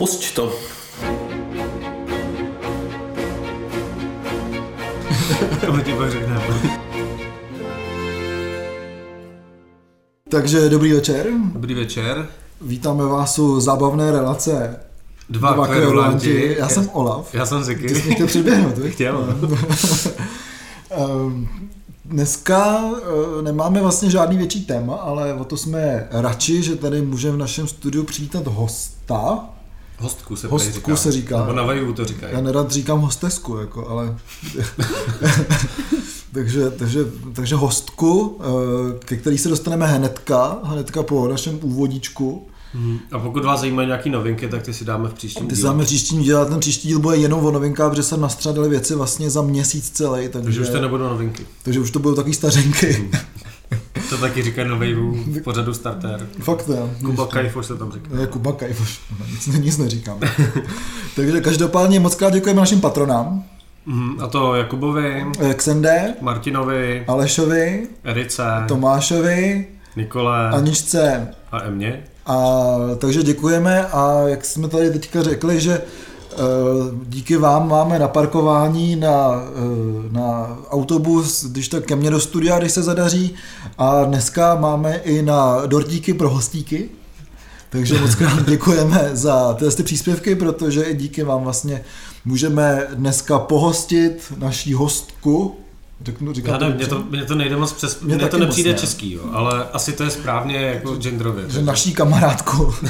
Pusť to. Takže dobrý večer. Dobrý večer. Vítáme vás u zábavné relace. Dva, Dva kverulanti. Já jsem Olaf. Já jsem Ty jsi Ziky. mě chtěl přiběhnout, víš? Chtěl. Ehm, Dneska eh, nemáme vlastně žádný větší téma, ale o to jsme radši, že tady můžeme v našem studiu přivítat hosta. Hostku se Hostku říká. se říká. Nebo na Vajivu to říkají. Já nerad říkám hostesku, jako, ale... takže, takže, takže hostku, eh, ke který se dostaneme hnedka, hnedka po našem úvodíčku. Mhm. A pokud vás zajímají nějaké novinky, tak ty si dáme v příštím Ty díle. dáme příští díl, ten příští díl bude jenom o novinkách, protože se nastřádali věci vlastně za měsíc celý, takže, Takže už to nebudou novinky. takže už to budou takový stařenky. To taky na Vajivu v pořadu Starter. Fakt jo. Kuba Kajfoš se tam říká. Je Kuba Kajfoš, nic, nic neříkám. takže každopádně moc krát děkujeme našim patronám. Mhm. A to Jakubovi, Eh, Xende, Martinovi, Alešovi, Erice, Tomášovi, Nikole Aničce a Emě. A takže děkujeme a jak jsme tady teďka řekli, že díky vám máme na parkování na, eh, na autobus, když tak ke mně do studia, když se zadaří a dneska máme i na dortíky pro hostíky. Takže moc krát děkujeme za ty příspěvky, protože i díky vám vlastně můžeme dneska pohostit naší hostku. Řeknu, říkám dobře? mně to, mně to nejde moc přes... Mně Mně to taky moc nepřijde ne. český, jo, ale asi to je správně jako genderově. že naší kamarádku.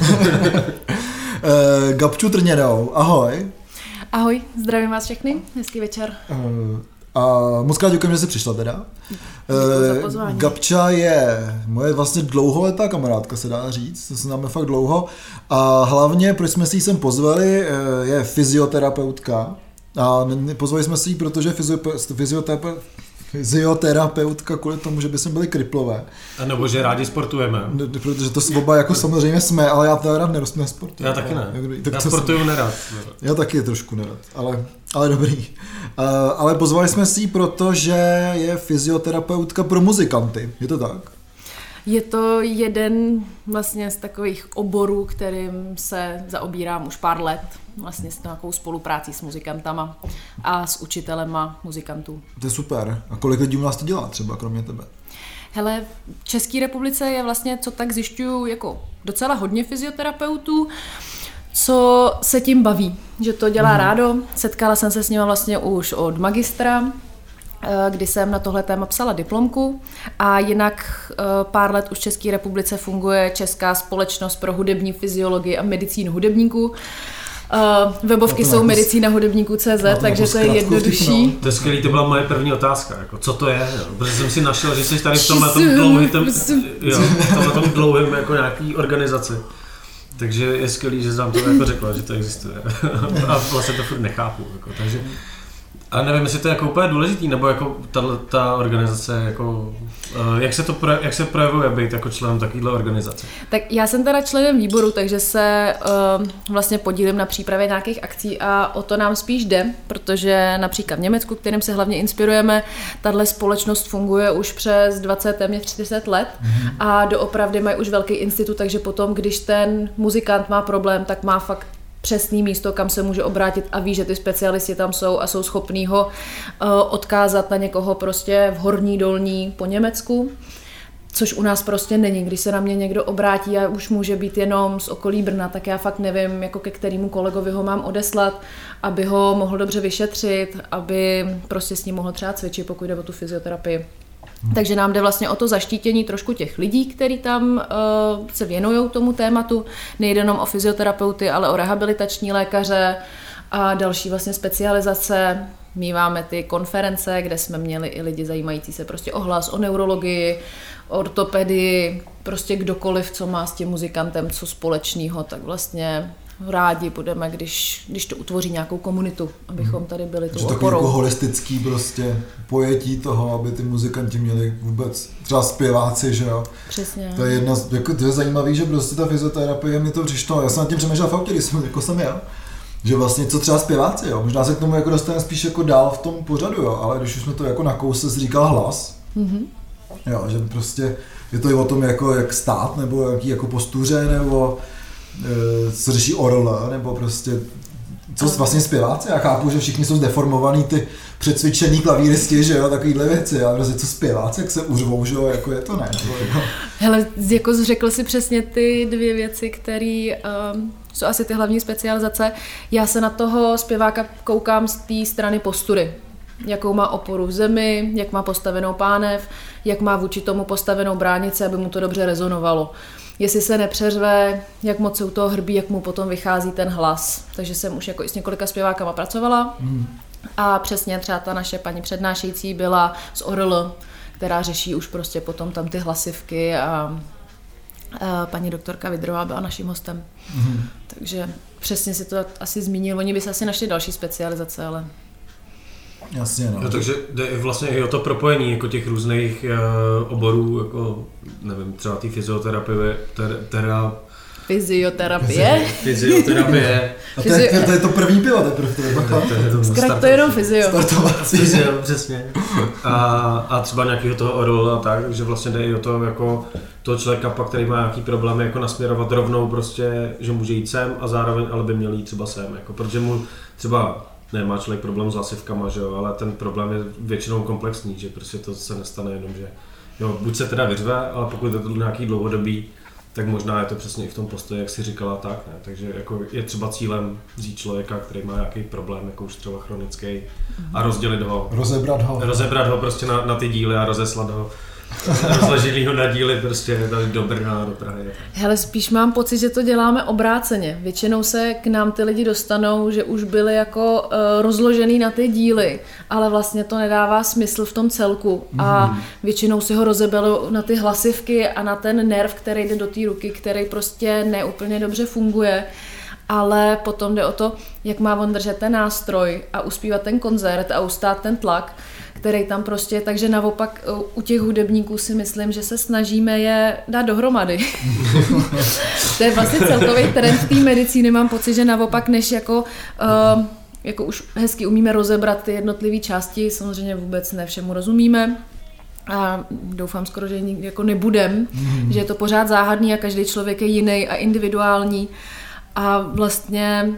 Eh, Gabču Trněnou, ahoj. Ahoj, zdravím vás všechny, hezký večer. Eh, A moc krát děkujeme, že jsi přišla teda. Děkuji Eh. Gabča je moje vlastně dlouholetá kamarádka, se dá říct, to se známe fakt dlouho. A hlavně, proč jsme si ji sem pozvali, je fyzioterapeutka. A pozvali jsme si ji, protože fyzio- fyzioterape- fyzioterapeutka kvůli tomu, že by jsme byli kriplové. A nebo že rádi sportujeme. Ne- Protože to s- oba jako samozřejmě jsme, ale já teda rád nerost nesportuju. Já taky ne. Jak- tak Já sportuju nerad. Já taky trošku nerad, ale, ale dobrý. Uh, ale pozvali jsme si ji, protože je fyzioterapeutka pro muzikanty, je to tak? Je to jeden vlastně z takových oborů, kterým se zaobírám už pár let, vlastně s nějakou spoluprácí s muzikantama a s učitelema muzikantů. To je super. A kolik lidí u nás to dělá třeba, kromě tebe? Hele, v České republice je vlastně, co tak zjišťuju, jako docela hodně fyzioterapeutů, co se tím baví, že to dělá rádo. Setkala jsem se s ním vlastně už od magistra, kdy jsem na tohle téma psala diplomku a jinak eh, pár let už v České republice funguje Česká společnost pro hudební fyziologii a medicínu hudebníků. Eh, Webovky No jsou medicína hudebníků.cz, No to takže to je jednodušší. vtipnou. To je skvělý, to byla moje první otázka. Jako, co to je? Jo? Protože jsem si našel, že jsi tady v tomhle tom dlouhém, jo, v tom dlouhém jako nějaký organizaci. Takže je skvělý, že jsi nám to jako řekla, že to existuje. A vlastně to furt nechápu. Jako, takže, a nevím, jestli to je jako úplně důležitý, nebo jako ta, ta organizace, jako, eh, jak se to pro, jak se projevuje být jako členem takovéhle organizace? Tak já jsem teda členem výboru, takže se uh, vlastně podílím na přípravě nějakých akcí a o to nám spíš jde, protože například v Německu, kterým se hlavně inspirujeme, tahle společnost funguje už přes 20, téměř 30 let a doopravdy mají už velký institut, takže potom, když ten muzikant má problém, tak má fakt přesný místo, kam se může obrátit a ví, že ty specialisti tam jsou a jsou schopní ho uh, odkázat na někoho prostě v horní, dolní po Německu. Což u nás prostě není. Když se na mě někdo obrátí a už může být jenom z okolí Brna, tak já fakt nevím, jako ke kterému kolegovi ho mám odeslat, aby ho mohl dobře vyšetřit, aby prostě s ním mohl třeba cvičit, pokud jde o tu fyzioterapii. Takže nám jde vlastně o to zaštítění trošku těch lidí, kteří tam uh, se věnují tomu tématu. Nejde jenom o fyzioterapeuty, ale o rehabilitační lékaře a další vlastně specializace. Míváme ty konference, kde jsme měli i lidi zajímající se prostě o hlas, o neurologii, ortopedii, prostě kdokoliv, co má s tím muzikantem co společného, tak vlastně rádi budeme, když, když to utvoří nějakou komunitu, abychom tady byli tou takový oporou. jako holistický prostě pojetí toho, aby ty muzikanti měli vůbec třeba zpěváci, že jo. Přesně. To je jedna z, jako to je zajímavý, že prostě ta fyzioterapie mi to přišlo, já jsem nad tím přemýšlel v autě, když jsem, jako jsem jel, že vlastně co třeba zpěváci, jo, možná se k tomu jako dostaneme spíš jako dál v tom pořadu, jo, ale když už jsme to jako na kouse říkal hlas, Mhm. jo, že prostě je to i o tom jako jak stát, nebo jaký jako postuře, nebo co řeší orl, nebo prostě co vlastně zpěváci? Já chápu, že všichni jsou zdeformovaný ty přecvičení klavíristi, že jo, takovýhle věci, ale prostě co zpěváci, jak se uřvou, že jo, jako je to ne. Jako... Hele, jako řekl si přesně ty dvě věci, které um, jsou asi ty hlavní specializace. Já se na toho zpěváka koukám z té strany postury. Jakou má oporu v zemi, jak má postavenou pánev, jak má vůči tomu postavenou bránici, aby mu to dobře rezonovalo jestli se nepřeřve, jak moc se u toho hrbí, jak mu potom vychází ten hlas. Takže jsem už jako i s několika zpěvákama pracovala. Mm. A přesně třeba ta naše paní přednášející byla z ORL, která řeší už prostě potom tam ty hlasivky a, a paní doktorka Vidrová byla naším hostem. Mm. Takže přesně si to asi zmínil. Oni by se asi našli další specializace, ale Jasně, no. no. takže jde vlastně i o to propojení jako těch různých uh, oborů, jako nevím, třeba té fyzioterapie, ter, tera, Fyzioterapie. Fyzioterapie. A to je, to je to první pivo teprve, to je to, Zkrat to je jenom fyzio. Startovací. Fyzio, přesně. A, a třeba nějakého toho orol a tak, takže vlastně jde i o to, jako toho člověka pak, který má nějaký problém, jako nasměrovat rovnou prostě, že může jít sem a zároveň ale by měl jít třeba sem, jako, protože mu třeba nemá člověk problém s hlasivkama, že jo, ale ten problém je většinou komplexní, že prostě to se nestane jenom, že jo, buď se teda vyřve, ale pokud je to nějaký dlouhodobý, tak možná je to přesně i v tom postoji, jak si říkala, tak ne. Takže jako je třeba cílem vzít člověka, který má nějaký problém, jako už třeba chronický, a rozdělit ho. Rozebrat ho. Rozebrat ho prostě na, na ty díly a rozeslat ho rozložili ho na díly prostě tady do Brna, do Prahy. Hele, spíš mám pocit, že to děláme obráceně. Většinou se k nám ty lidi dostanou, že už byli jako uh, rozložený na ty díly, ale vlastně to nedává smysl v tom celku. Mm. A mhm. většinou si ho rozebelo na ty hlasivky a na ten nerv, který jde do té ruky, který prostě neúplně dobře funguje ale potom jde o to, jak má on držet ten nástroj a uspívat ten koncert a ustát ten tlak který tam prostě, takže naopak u těch hudebníků si myslím, že se snažíme je dát dohromady. to je vlastně celkový trend té medicíny, mám pocit, že naopak než jako uh, jako už hezky umíme rozebrat ty jednotlivé části, samozřejmě vůbec ne všemu rozumíme, a doufám skoro, že nikdy jako nebudem, mm. že je to pořád záhadný a každý člověk je jiný a individuální a vlastně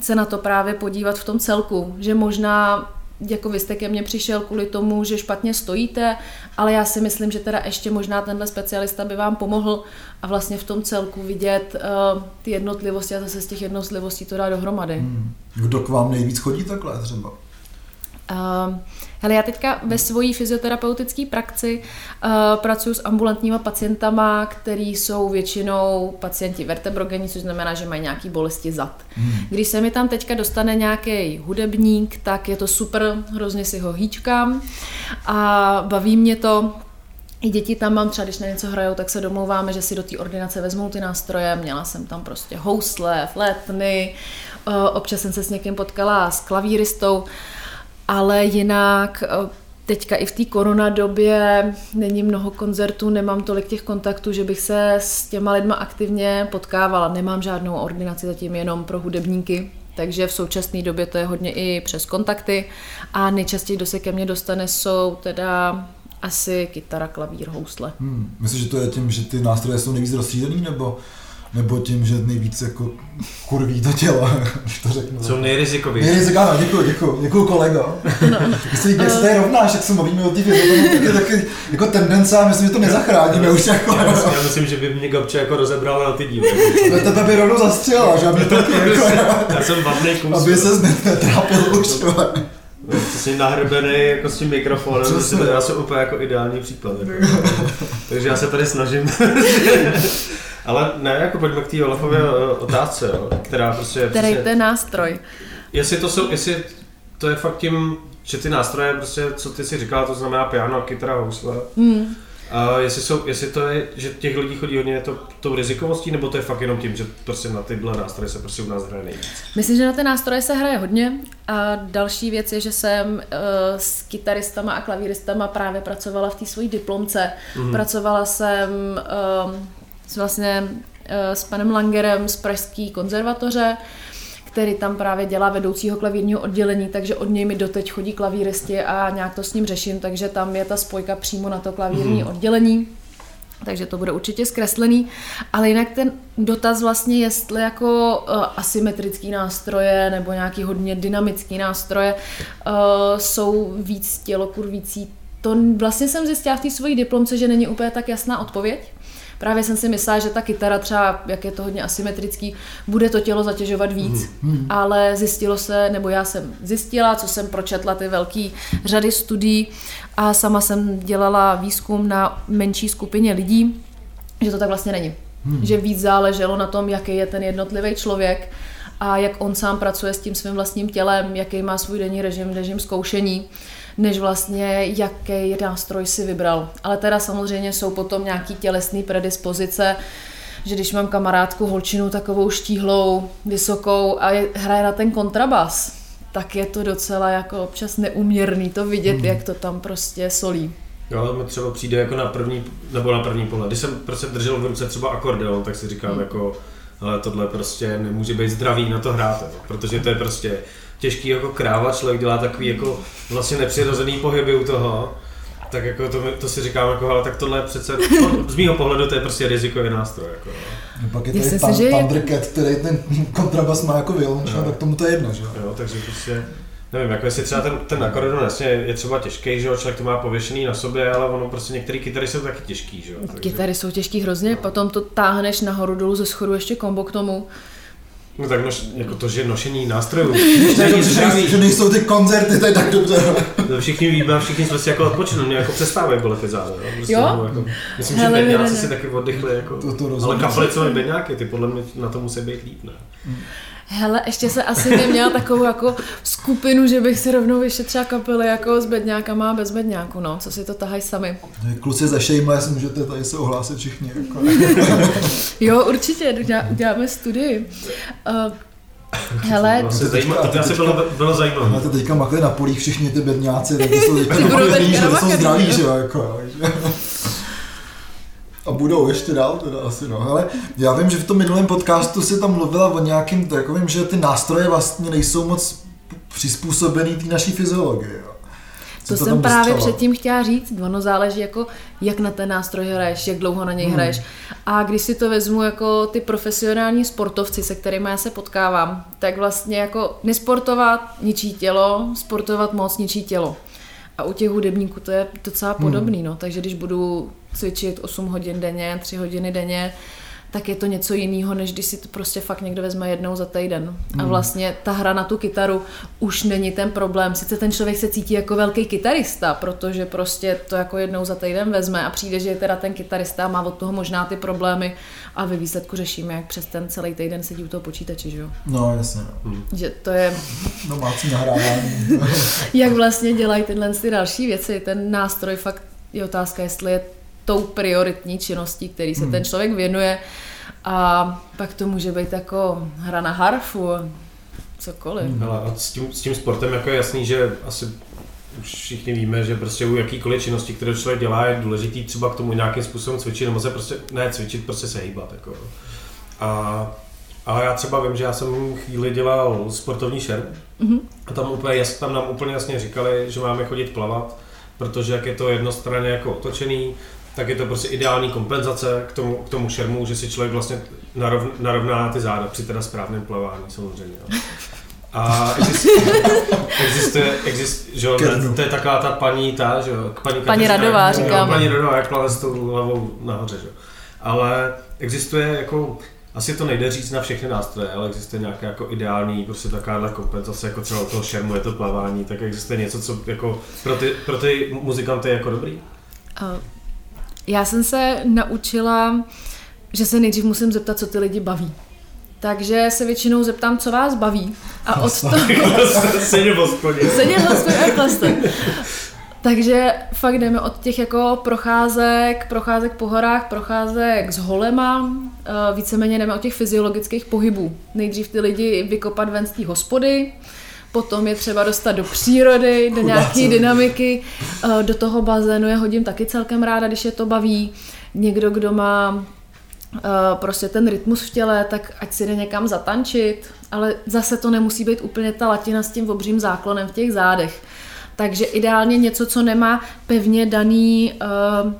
se na to právě podívat v tom celku, že možná jako vy jste ke mně přišel kvůli tomu, že špatně stojíte, ale já si myslím, že teda ještě možná tenhle specialista by vám pomohl a vlastně v tom celku vidět uh, ty jednotlivosti a zase z těch jednotlivostí to dá dohromady. Hmm. Kdo k vám nejvíc chodí takhle třeba? Uh, hele, já teďka ve svojí fyzioterapeutické praxi uh, pracuji s ambulantníma pacientama, který jsou většinou pacienti vertebrogenní, což znamená, že mají nějaké bolesti zad. Hmm. Když se mi tam teďka dostane nějaký hudebník, tak je to super, hrozně si ho hýčkám a baví mě to, i děti tam mám třeba, když na něco hrajou, tak se domlouváme, že si do té ordinace vezmou ty nástroje. Měla jsem tam prostě housle, flétny, občas jsem se s někým potkala s klavíristou ale jinak eh, teďka i v té koronadobě není mnoho koncertů, nemám tolik těch kontaktů, že bych se s těma lidma aktivně potkávala. Nemám žádnou ordinaci zatím jenom pro hudebníky, takže v současné době to je hodně i přes kontakty a nejčastěji, kdo se ke mně dostane, jsou teda asi kytara, klavír, housle. Hmm. Myslíš, že to je tím, že ty nástroje jsou nejvíc rozstřízený, nebo nebo tím, že nejvíc jako kurví to tělo, když to řeknu. Jsou nejrizikovější. Nejrizikovější, děkuji, děkuji, děkuji kolego. No. Jestli jak se rovnáš, jak se mluvíme o těch je taky jako tendence a myslím, že to nezachráníme už jako. Já myslím, já myslím že by mě Gabče jako rozebral na ty díly. To tebe by rovnou zastřelila, že aby to taky jako, Já jsem vadný kus. Aby se netrápil už. No, přesně nahrbený jako s tím mikrofonem, to já jsem úplně jako ideální příklad. Jako. Takže já se tady snažím. Ale ne, jako pojďme k té Olafově eh, otázce, jo, která prostě... Který prostě, ten nástroj. Jestli to jsou, jestli to je fakt tím, že ty nástroje, prostě, co ty si říkala, to znamená piano, kytara, housle. Hmm. A jestli, jsou, jestli to je, že těch lidí chodí hodně to, tou rizikovostí, nebo to je fakt jenom tím, že prostě na tyhle nástroje se prostě u nás hraje nejvíc? Myslím, že na ty nástroje se hraje hodně. A další věc je, že jsem uh, s kytaristama a klavíristama právě pracovala v té své diplomce. Mm. Pracovala jsem uh, s vlastně eh, s panem Langerem z Pražské konzervatoře, který tam právě dělá vedoucího klavírního oddělení, takže od něj mi doteď chodí klavíristi a nějak to s ním řeším, takže tam je ta spojka přímo na to klavírní mm. oddělení. takže to bude určitě zkreslený. Ale jinak ten dotaz vlastně, jestli jako uh, asymetrický nástroje nebo nějaký hodně dynamický nástroje uh, jsou víc tělokurvící, to vlastně jsem zjistila v té svojí diplomce, že není úplně tak jasná odpověď. Právě jsem si myslela, že ta kytara třeba, jak je to hodně asymetrický, bude to tělo zatěžovat víc, mm. ale zjistilo se, nebo já jsem zjistila, co jsem pročetla ty velké řady studií a sama jsem dělala výzkum na menší skupině lidí, že to tak vlastně není. Hmm. Že víc záleželo na tom, jaký je ten jednotlivý člověk a jak on sám pracuje s tím svým vlastním tělem, jaký má svůj denní režim, režim zkoušení než vlastně jaký nástroj si vybral. Ale teda samozřejmě jsou potom nějaký tělesné predispozice, že když mám kamarádku holčinu takovou štíhlou, vysokou a je, hraje na ten kontrabas, tak je to docela jako občas neuměrný to vidět, mm. jak to tam prostě solí. Jo, mi třeba přijde jako na první, nebo na první pohled. Když jsem prostě držel v ruce třeba akordeon, tak si říkám mm. jako, ale tohle prostě nemůže být zdravý na to hrát, jo, protože to je prostě těžký jako kráva, člověk dělá takový jako vlastně nepřirozený pohyby u toho, tak jako to, to si říkám, jako, ale tak tohle je přece, z mého pohledu to je prostě rizikový nástroj. Jako, no. Pak je tady pan, že... Thundercat, který ten kontrabas má jako violončel, no. tak tomu to je jedno, že jo? takže prostě, nevím, jako jestli třeba ten, ten akordeon jasně je třeba těžký, že jo, člověk to má pověšený na sobě, ale ono prostě některé kytary jsou taky těžký, že jo. Takže... Kytary jsou těžký hrozně, no. potom to táhneš nahoru dolů ze schodu ještě kombo k tomu, No tak noš, jako to, že nošení nástrojů. že nejsou ty koncerty, to je tak dobře. To všichni víme, všichni jsme si jako odpočinuli, mě jako přestávají bolet ty záda. Jo? Prostě, jo? Jako, myslím, Hele, že bedňáci si taky oddychli, jako, to, to ale kapelicové bedňáky, ty podle mě na to musí být líp, ne? Hmm. Hele, ještě se asi neměla takovou jako skupinu, že bych si rovnou vyšetřila kapely jako s bedňákama a bez bedňáku, no, co si to tahají sami. Kluci za Shameless, můžete tady se ohlásit všichni. Jako. jo, určitě, děláme studii. Uh, Hele, to, asi bylo, bylo zajímavé. Máte teďka makli na polích všichni ty bedňáci, tak jsou teďka že jsou zdraví, že jo, jako, a budou ještě dál teda asi, no. Ale já vím, že v tom minulém podcastu si tam mluvila o nějakým takovým, že ty nástroje vlastně nejsou moc přizpůsobený té naší fyziologii. Jo. Co to jsem právě dostalo? předtím chtěla říct, ono záleží jako, jak na ten nástroj hraješ, jak dlouho na něj hmm. hraješ. A když si to vezmu jako ty profesionální sportovci, se kterými já se potkávám, tak vlastně jako nesportovat ničí tělo, sportovat moc ničí tělo. A u těch hudebníků to je docela hmm. podobný, hmm. no. Takže když budu cvičit 8 hodin denně, 3 hodiny denně, tak je to něco jiného, než když si to prostě fakt někdo vezme jednou za týden. Mm. A vlastně ta hra na tu kytaru už není ten problém. Sice ten člověk se cítí jako velký kytarista, protože prostě to jako jednou za týden vezme a přijde, že je teda ten kytarista a má od toho možná ty problémy a ve výsledku řešíme, jak přes ten celý týden sedí u toho počítače, že jo? No, jasně. No. Mm. Že to je... Domácí nahrávání. jak vlastně dělají tyhle ty další věci. Ten nástroj fakt je otázka, jestli je tou prioritní činností, který se hmm. ten člověk věnuje. A pak to může být jako hra na harfu, cokoliv. Hmm. a s tím, s tím sportem jako je jasný, že asi už všichni víme, že prostě u jakýkoliv činnosti, které člověk dělá, je důležitý třeba k tomu nějakým způsobem cvičit, nebo se prostě, ne cvičit, prostě se hýbat. Jako. A, ale já třeba vím, že já jsem chvíli dělal sportovní šerm mm-hmm. a tam, úplně, jas, tam nám úplně jasně říkali, že máme chodit plavat, protože jak je to jednostranně jako otočený, tak je to prostě ideální kompenzace k tomu, k tomu šermu, že si člověk vlastně narov, narovná ty záda při teda správném plavání samozřejmě. Jo. A existuje, existuje, existuje že jo, to je taková ta paní, ta, že jo, paní, paní Radová, říkám. Paní Radová, jak plave s tou hlavou nahoře, že jo. Ale existuje jako, asi to nejde říct na všechny nástroje, ale existuje nějaká jako ideální, prostě takováhle kompenzace, jako třeba toho šermu je to plavání, tak existuje něco, co jako pro ty, pro ty muzikanty je jako dobrý? Já jsem se naučila, že se nejdřív musím zeptat, co ty lidi baví. Takže se většinou zeptám, co vás baví. A od toho... Sedě v hospodě. Sedě v hospodě Takže fakt jdeme od těch jako procházek, procházek po horách, procházek s holema, eh, víceméně jdeme od těch fyziologických pohybů. Nejdřív ty lidi vykopat ven z té hospody, potom je třeba dostat do přírody, do nějaké dynamiky. Eh, do toho bazénu je hodím taky celkem ráda, když je to baví. Někdo, kdo má eh, prostě ten rytmus v těle, tak ať si jde někam zatančit, ale zase to nemusí být úplně ta latina s tím obřím záklonem v těch zádech. Takže ideálně něco, co nemá pevně daný uh,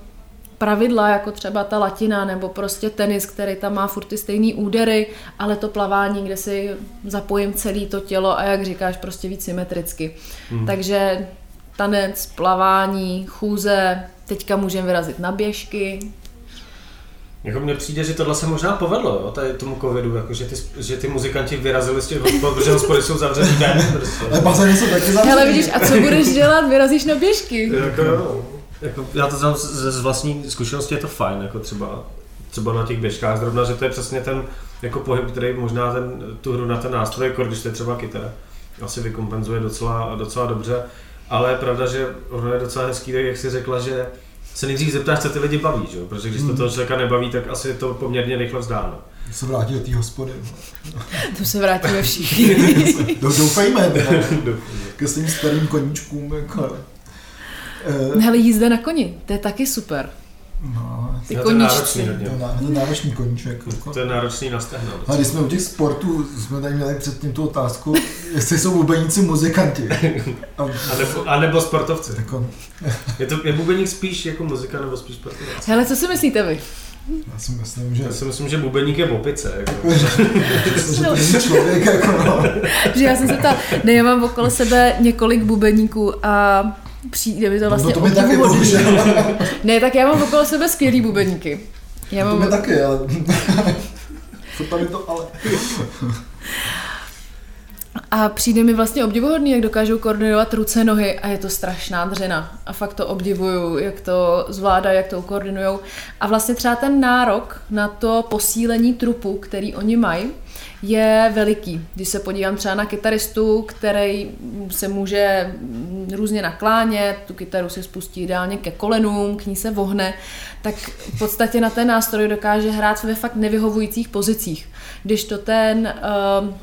pravidla, jako třeba ta latina, nebo prostě tenis, který tam má furt ty stejný údery, ale to plavání, kde si zapojím celé to tělo a jak říkáš, prostě víc symetricky. Hmm. Takže tanec, plavání, chůze, teďka můžeme vyrazit na běžky, jako mně přijde, že tohle se možná povedlo, jo, tady tomu covidu, jako, že, ty, že ty muzikanti vyrazili z těch hospod, protože hospody jsou zavřený den. Prostě. Ale bazény jsou taky zavřený. Ale vidíš, a co budeš dělat? Vyrazíš na běžky. Jako, jo. Jako, já to znám z, z vlastní zkušenosti, je to fajn, jako třeba, třeba na těch běžkách zrovna, že to je přesně ten jako pohyb, který možná ten, tu hru na ten nástroj, jako když to je třeba kytara, asi vykompenzuje docela, docela dobře. Ale je pravda, že ono je docela hezký, tak jak jsi řekla, že se nejdřív zeptáš, co ty lidi baví, že? protože když to hmm. toho člověka nebaví, tak asi je to poměrně rychle vzdáno. Se vrátí do té hospody. to se vrátíme všichni. Doufejme, ke svým starým koníčkům. Jako. Hele, jízda na koni, to je taky super. No, ty koníčci. To je náročný koníček. Jako. To je náročný na stehno. A když jsme u těch sportů, jsme tady měli předtím tu otázku, jestli jsou bubeníci muzikanti. A, a, nebo, a nebo sportovci. Jako... je, to, je bubeník spíš jako muzika nebo spíš sportovec? Hele, co si myslíte vy? Já si myslím, že... Já si myslím, že bubeník je v opice. Jako. že to není člověk, jako no. že já jsem se ptala, ne, já mám okolo sebe několik bubeníků a přijde mi to vlastně no to mi taky Ne, tak já mám okolo sebe skvělý bubeníky. Já mám... To mi taky, ale... Co tady to ale... A přijde mi vlastně obdivuhodný, jak dokážou koordinovat ruce, nohy a je to strašná dřena. A fakt to obdivuju, jak to zvládají, jak to koordinují. A vlastně třeba ten nárok na to posílení trupu, který oni mají, je veliký. Když se podívám třeba na kytaristu, který se může různě naklánět, tu kytaru si spustí ideálně ke kolenům, k ní se vohne, tak v podstatě na ten nástroj dokáže hrát ve fakt nevyhovujících pozicích. Když to ten uh,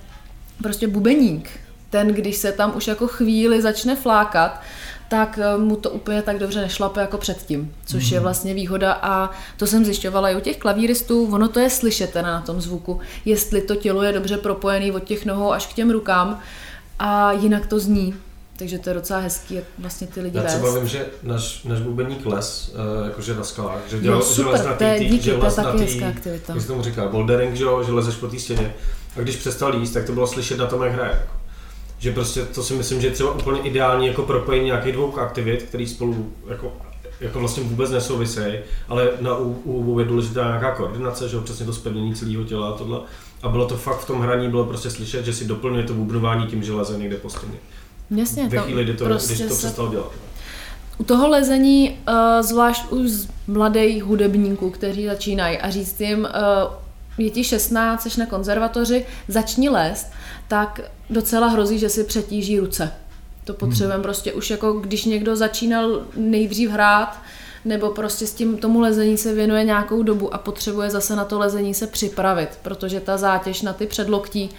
prostě bubeník, ten, když se tam už jako chvíli začne flákat, tak eh, mu to úplně tak dobře nešlape jako předtím, což mm. je mhm. vlastně výhoda a to jsem zjišťovala i u těch klavíristů, ono to je slyšet teda na tom zvuku, jestli to tělo je dobře propojené od těch nohou až k těm rukám a jinak to zní. Takže to je docela hezký, jak vlastně ty lidi Já třeba vím, že náš, náš bubeník les, uh, jakože na skalách, že dělal, no, super, že les na tý, tý, díky, že les to je taky tý, hezká aktivita. Jak se tomu říká, bouldering, že, že lezeš po té stěně. A když přestal jíst, tak to bylo slyšet na tom, jak hraje. Jako že prostě to si myslím, že je třeba úplně ideální jako propojení nějakých dvou aktivit, které spolu jako, jako vlastně vůbec nesouvisejí, ale na úvodu je důležitá nějaká koordinace, že jo, přesně to zpevnění celého těla a tohle. A bylo to fakt v tom hraní, bylo prostě slyšet, že si doplňuje to bubnování tím, že leze někde po stěně. Jasně, Ve chvíli, kdy to, prostě když to se... přestal dělat. U toho lezení, uh, zvlášť u mladých hudebníků, kteří začínají a říct jim, uh, je ti 16, jsi na konzervatoři, začni lézt, tak docela hrozí, že si přetíží ruce. To potřebujeme hmm. prostě už jako, když někdo začínal nejdřív hrát, nebo prostě s tím tomu lezení se věnuje nějakou dobu a potřebuje zase na to lezení se připravit, protože ta zátěž na ty předloktí,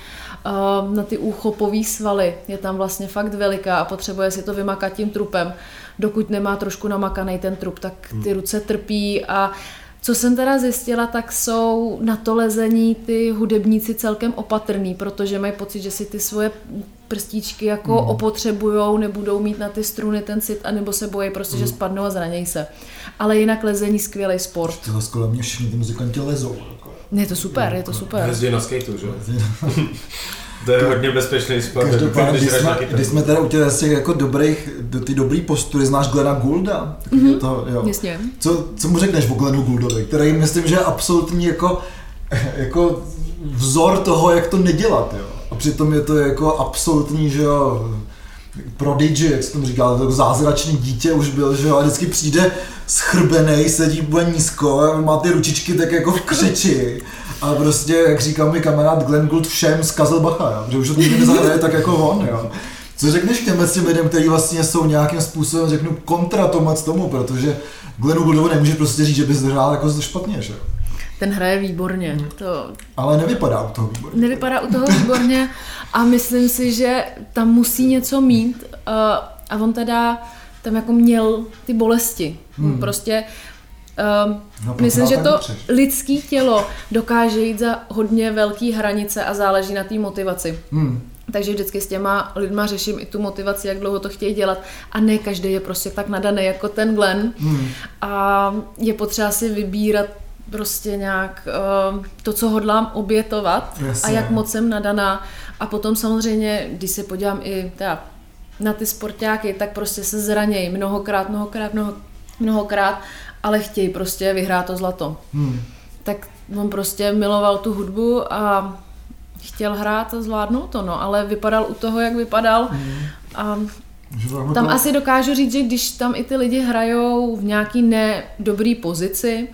eh, na ty úchopové svaly je tam vlastně fakt veliká a potřebuje si to vymakat tím trupem. Dokud nemá trošku namakaný ten trup, tak ty hmm. ruce trpí a co jsem teda zjistila, tak jsou na to lezení ty hudebníci celkem opatrný, protože mají pocit, že si ty svoje prstíčky jako hmm. opotřebujou, nebudou mít na ty struny ten cit, anebo se bojí prostě, hmm. že spadnou a zranějí se. Ale jinak lezení skvělý sport. To kolem mě všichni ty muzikanti lezou. Je to super, je to super. Jezdí na skateu, že? To je hodně bezpečný sport. Každopádně, když, jsme, když jsme teda u těch, těch jako dobrých, do ty dobrý postury, znáš Glena Goulda? Mm-hmm. To, jo. Jasně. Co, co mu řekneš o Glenu Gouldovi, který myslím, že je absolutní jako, jako vzor toho, jak to nedělat, jo. Přitom je to jako absolutní, že jo, prodigy, jak se tomu říká, to zázračný dítě už byl, že jo, a vždycky přijde schrbený, sedí úplně nízko, má ty ručičky tak jako v křeči a prostě, jak říkal mi kamarád Glenn Gould, všem zkazil bacha, jo? že už to nikdy nezahraje tak jako on. Jo? Co řekneš k těm těm lidem, kteří vlastně jsou nějakým způsobem, řeknu, kontra tomu, protože Glennu Gouldovi nemůže prostě říct, že bys hrál jako špatně, že ten hraje výborně. Hmm. To... Ale nevypadá u toho výborně. Nevypadá u toho výborně a myslím si, že tam musí něco mít uh, a on teda tam jako měl ty bolesti. Hmm. Prostě Uh, no, myslím, že to lidské tělo dokáže jít za hodně velké hranice a záleží na té motivaci. Hmm. Takže vždycky s těma lidma řeším i tu motivaci, jak dlouho to chtějí dělat. A ne každý je prostě tak nadaný jako ten Glenn. Hmm. A je potřeba si vybírat prostě nějak uh, to, co hodlám obětovat Jasně. a jak moc jsem nadaná. A potom samozřejmě, když se podívám i teda na ty sportáky, tak prostě se zranějí mnohokrát, mnohokrát, mnoho, mnohokrát, ale chtějí prostě vyhrát to zlato. Hmm. Tak on prostě miloval tu hudbu a chtěl hrát a zvládnout to, no, ale vypadal u toho, jak vypadal hmm. a tam asi dokážu říct, že když tam i ty lidi hrajou v nějaký nedobrý pozici,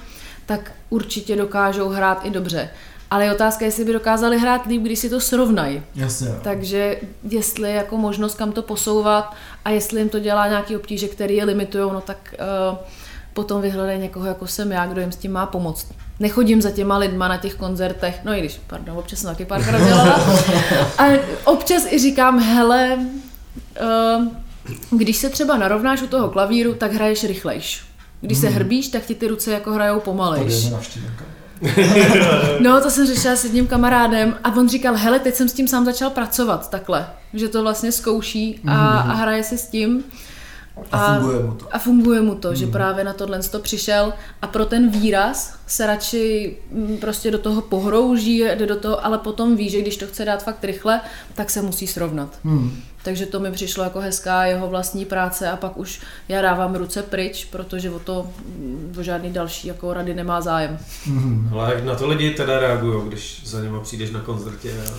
tak určitě dokážou hrát i dobře. Ale je otázka, jestli by dokázali hrát líp, když si to srovnají. Jasně. Takže jestli je jako možnost kam to posouvat a jestli jim to dělá nějaký obtíže, které je limitují, no tak uh, potom vyhledají někoho, jako jsem já, kdo jim s tím má pomoct. Nechodím za těma lidma na těch koncertech, no i když, pardon, občas jsem taky párkrát dělala. A občas i říkám, hele, uh, když se třeba narovnáš u toho klavíru, tak hraješ rychlejš. Když se hmm. hrbíš, tak ti ty ruce jako hrajou pomalejš. no, to jsem řešila s jedním kamarádem a on říkal, hele, teď jsem s tím sám začal pracovat takhle, že to vlastně zkouší a, hmm. a hraje se s tím. A, a funguje mu to. A funguje mu to, mm. že mhm. právě na tohle to přišel a pro ten výraz se radši mm, prostě do toho pohrouží, jde do toho, ale potom ví, že když to chce dát fakt rychle, tak se musí srovnat. Mm. Takže to mi přišlo jako hezká jeho vlastní práce a pak už já dávám ruce pryč, protože o to o žádný další jako rady nemá zájem. Mm. Ale jak na to lidi teda reagují, když za něma přijdeš na koncertě a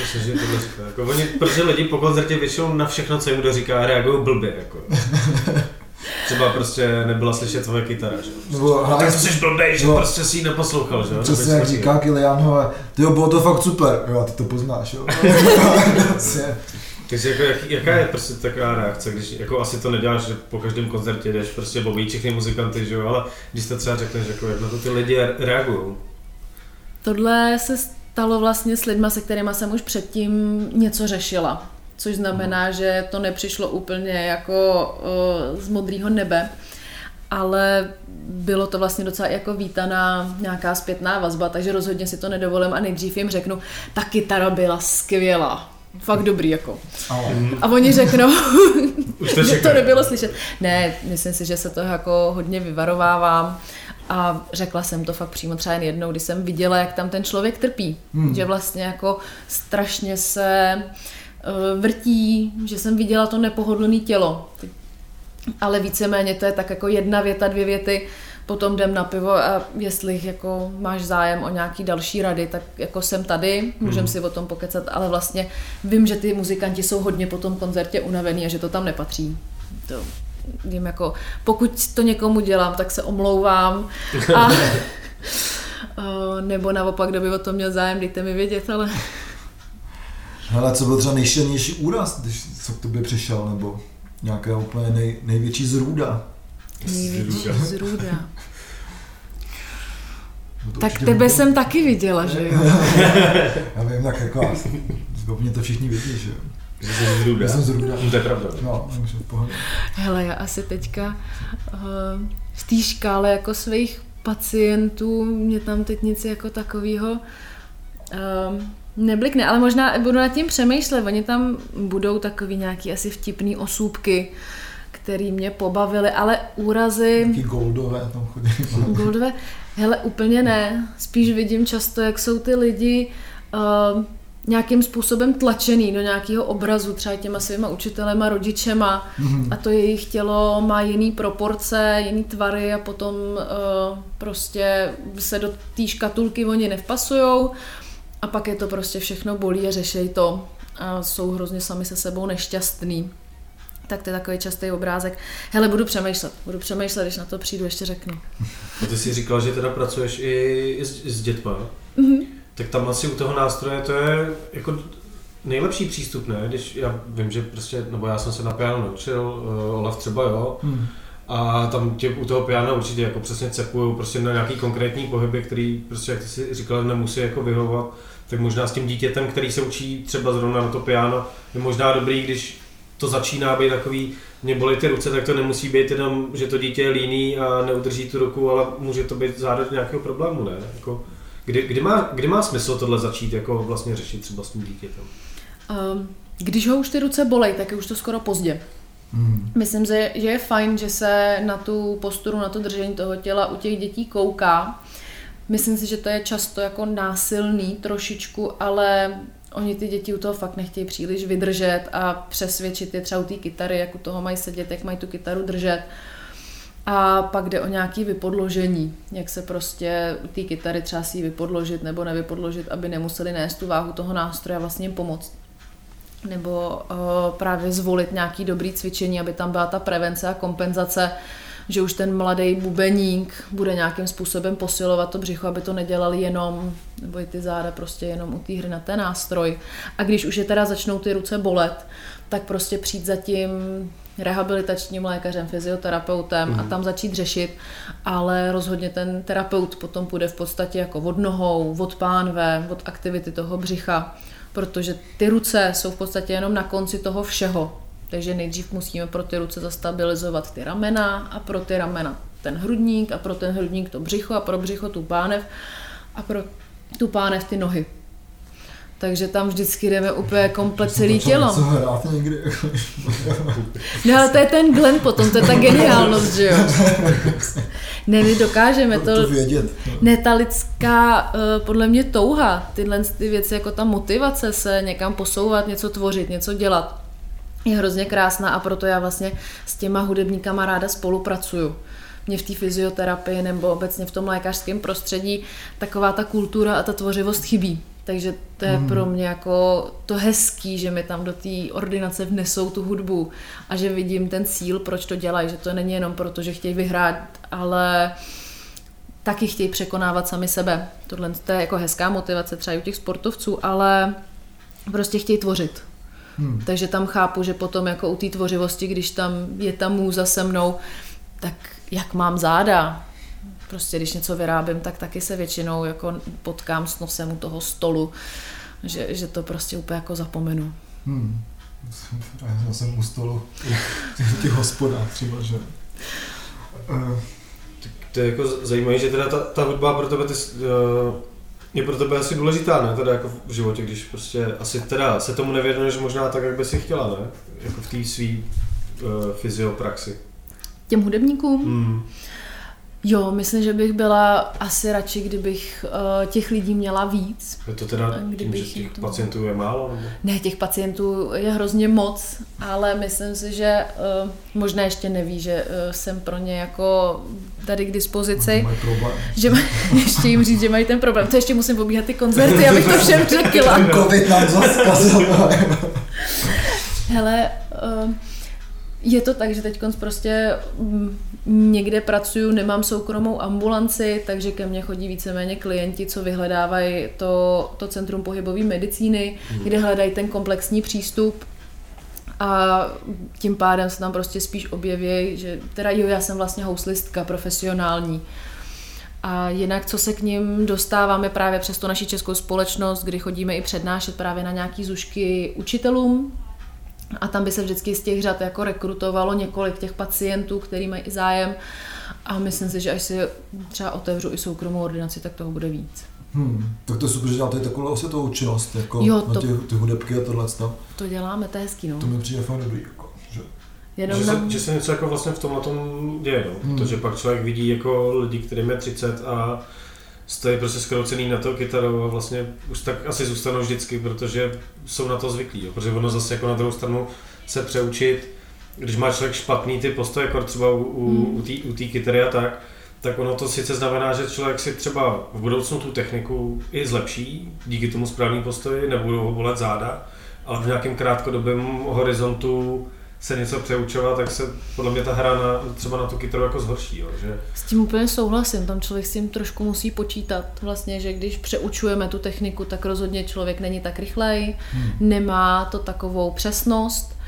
zase, že tohle říká. Jako oni, protože lidi po koncertě většinou na všechno, co jim kdo říká, reagují blbě. Jako. Třeba prostě nebyla slyšet tvoje kytara, že? Nebo, no, tak jsi blbej, že no, prostě si ji neposlouchal, že? Přesně jak říká Kilian, ty jo, bylo to fakt super, jo, ty to poznáš, jo. Takže jako, jak, jaká je prostě taková reakce, když jako asi to neděláš, že po každém koncertě jdeš prostě baví všechny muzikanty, že jo, ale když to třeba řekneš, jako, jak na to ty lidi reagují? Tohle se stalo vlastně s lidmi, se kterými jsem už předtím něco řešila. Což znamená, hmm. že to nepřišlo úplně jako uh, z modrého nebe, ale bylo to vlastně docela jako vítaná nějaká zpětná vazba, takže rozhodně si to nedovolím a nejdřív jim řeknu, ta kytara byla skvělá fakt dobrý, jako. A oni řeknou, že to nebylo slyšet. Ne, myslím si, že se to jako hodně vyvarovávám. A řekla jsem to fakt přímo třeba jen jednou, když jsem viděla, jak tam ten člověk trpí. Hmm. Že vlastně jako strašně se uh, vrtí, že jsem viděla to nepohodlné tělo. Ale víceméně to je tak jako jedna věta, dvě věty, potom jdem na pivo a jestli jako máš zájem o nějaký další rady, tak jako jsem tady, můžeme mm. si o tom pokecat, ale vlastně vím, že ty muzikanti jsou hodně po tom koncertě unavený a že to tam nepatří. To vím jako, pokud to někomu dělám, tak se omlouvám a nebo naopak, kdo by o tom měl zájem, dejte mi vědět, ale... Hele, co byl třeba nejšilnější úraz, když co k tobě přišel, nebo nějaká úplně nej, největší zrůda? Největší zrůda. No tak tebe můžu... jsem taky viděla, že jo? Já vím, tak jako mě to všichni vidí, že jo? Že jsem zrůda. Já jsem zrůda. No, to je pravda. No, pohodě. Hele, já asi teďka uh, v té škále jako svých pacientů, mě tam teď nic jako takového uh, neblikne, ale možná budu nad tím přemýšlet, oni tam budou takový nějaký asi vtipný osůbky, který mě pobavily, ale úrazy... Taky goldové tam chodí. Goldové? Hele, úplně ne. Spíš vidím často, jak jsou ty lidi uh, nějakým způsobem tlačený do nějakého obrazu, třeba těma svýma učitelema, rodičema mm-hmm. a to jejich tělo má jiný proporce, jiný tvary a potom uh, prostě se do té škatulky oni nevpasujou a pak je to prostě všechno bolí a řešej to a jsou hrozně sami se sebou nešťastný. Tak to je takový častý obrázek. Hele, budu přemýšlet, budu přemýšlet, když na to přijdu, ještě řeknu. A ty jsi říkala, že teda pracuješ i s, s dětma. Mm-hmm. Tak tam asi u toho nástroje to je jako nejlepší přístup, ne? Když já vím, že prostě, nebo já jsem se na piano naučil, uh, Olaf třeba jo, mm. a tam tě u toho piana určitě jako přesně cepují prostě na nějaký konkrétní pohyby, který prostě, jak ty si říkala, nemusí jako vyhovovat, tak možná s tím dítětem, který se učí třeba zrovna na to piano, je možná dobrý, když to začíná být takový, mě bolí ty ruce, tak to nemusí být jenom, že to dítě je líný a neudrží tu ruku, ale může to být zároveň nějakého problému, ne? Jako, kdy, kdy, má, kdy má smysl tohle začít jako vlastně řešit třeba s tím dítětem? Um, když ho už ty ruce bolej, tak je už to skoro pozdě. Hmm. Myslím, že, že je fajn, že se na tu posturu, na to držení toho těla u těch dětí kouká. Myslím si, že to je často jako násilný trošičku, ale oni ty děti u toho fakt nechtějí příliš vydržet a přesvědčit je třeba u té kytary, jak u toho mají sedět, jak mají tu kytaru držet. A pak jde o nějaké vypodložení, jak se prostě u té kytary třeba si vypodložit nebo nevypodložit, aby nemuseli nést tu váhu toho nástroje a vlastně pomoct nebo uh, právě zvolit nějaký dobrý cvičení, aby tam byla ta prevence a kompenzace, že už ten mladý bubeník bude nějakým způsobem posilovat to břicho, aby to nedělal jenom, nebo i ty záda prostě jenom u té hry na ten nástroj. A když už je teda začnou ty ruce bolet, tak prostě přijít za tím rehabilitačním lékařem, fyzioterapeutem mm. a mhm. tam začít řešit, ale rozhodně ten terapeut potom půjde v podstatě jako od nohou, od pánve, od aktivity toho břicha protože ty ruce jsou v podstatě jenom na konci toho všeho. Takže nejdřív musíme pro ty ruce zastabilizovat ty ramena a pro ty ramena ten hrudník a pro ten hrudník to břicho a pro břicho tu pánev a pro tu pánev ty nohy. Takže tam vždycky jdeme úplně komplet celý tělo. Co hrát někdy? no ale to je ten Glenn potom, to je ta geniálnost, že jo? Ne, my dokážeme to. to vědět. Ne, ta lidská, eh, podle mě touha, tyhle ty věci, jako ta motivace se někam posouvat, něco tvořit, něco dělat, je hrozně krásná a proto já vlastně s těma hudebníkama ráda spolupracuju mě v té fyzioterapii nebo obecně v tom lékařském prostředí taková ta kultura a ta tvořivost chybí. Takže to je hmm. pro mě jako to hezký, že mi tam do té ordinace vnesou tu hudbu a že vidím ten cíl, proč to dělají, že to není jenom proto, že chtějí vyhrát, ale taky chtějí překonávat sami sebe. Tohle to je jako hezká motivace třeba i u těch sportovců, ale prostě chtějí tvořit. Hmm. Takže tam chápu, že potom jako u té tvořivosti, když tam je ta můza se mnou, tak jak mám záda, Prostě když něco vyrábím, tak taky se většinou jako potkám s nosem u toho stolu, že, že to prostě úplně jako zapomenu. Hmm. Já jsem u stolu těch, těch hospodách třeba, že... Uh. To je jako zajímavé, že teda ta, ta hudba pro tebe ty, uh, je pro tebe asi důležitá, ne? Teda jako v životě, když prostě asi teda se tomu nevěnuješ možná tak, jak by si chtěla, ne? Jako v té svý uh, fyziopraxi. Těm hudebníkům? Hmm. Jo, myslím, že bych byla asi radši, kdybych uh, těch lidí měla víc. Je to teda kdybych tím, že těch to... pacientů je málo? Nebo? Ne, těch pacientů je hrozně moc, ale myslím si, že uh, možná ještě neví, že uh, jsem pro ně jako tady k dispozici. Mají problém. Že maj, ještě jim říct, že mají ten problém. To ještě musím pobíhat ty koncerty, abych to všem řekla. Covid nám zaskazil. Hele, uh, je to tak, že teď prostě mm, někde pracuju, nemám soukromou ambulanci, takže ke mně chodí víceméně klienti, co vyhledávají to, to Centrum pohybové medicíny, hmm. kde hledají ten komplexní přístup a tím pádem se tam prostě spíš objeví, že teda jo, já jsem vlastně houslistka profesionální. A jinak, co se k ním dostáváme právě přes tu naši českou společnost, kdy chodíme i přednášet právě na nějaký zušky učitelům, a tam by se vždycky z těch řad jako rekrutovalo několik těch pacientů, který mají zájem. A myslím si, že až si třeba otevřu i soukromou ordinaci, tak toho bude víc. Hmm, tak to je super, že děláte takovou osvětovou činnost, jako jo, to, na ty, ty hudebky a tohle. To děláme, to je hezký, no. To mi přijde fajn dobrý, jako, že... Jenom že, se, že se něco jako vlastně v tomhle tom děje, no. Hmm. protože pak člověk vidí jako lidi, kterým je 30 a stojí prostě skroucený na to kytarou a vlastně už tak asi zůstanou vždycky, protože jsou na to zvyklí, jo. protože ono zase jako na druhou stranu se přeučit, když má člověk špatný ty postoje, jako třeba u, u, hmm. u té kytary a tak, tak ono to sice znamená, že člověk si třeba v budoucnu tu techniku i zlepší díky tomu správnému postoji, nebudou ho bolet záda, ale v nějakém krátkodobém horizontu se něco přeučovat, tak se podle mě ta hra na, třeba na tu kytaru jako zhorší. Jo, že... S tím úplně souhlasím, tam člověk s tím trošku musí počítat vlastně, že když přeučujeme tu techniku, tak rozhodně člověk není tak rychlej, hmm. nemá to takovou přesnost,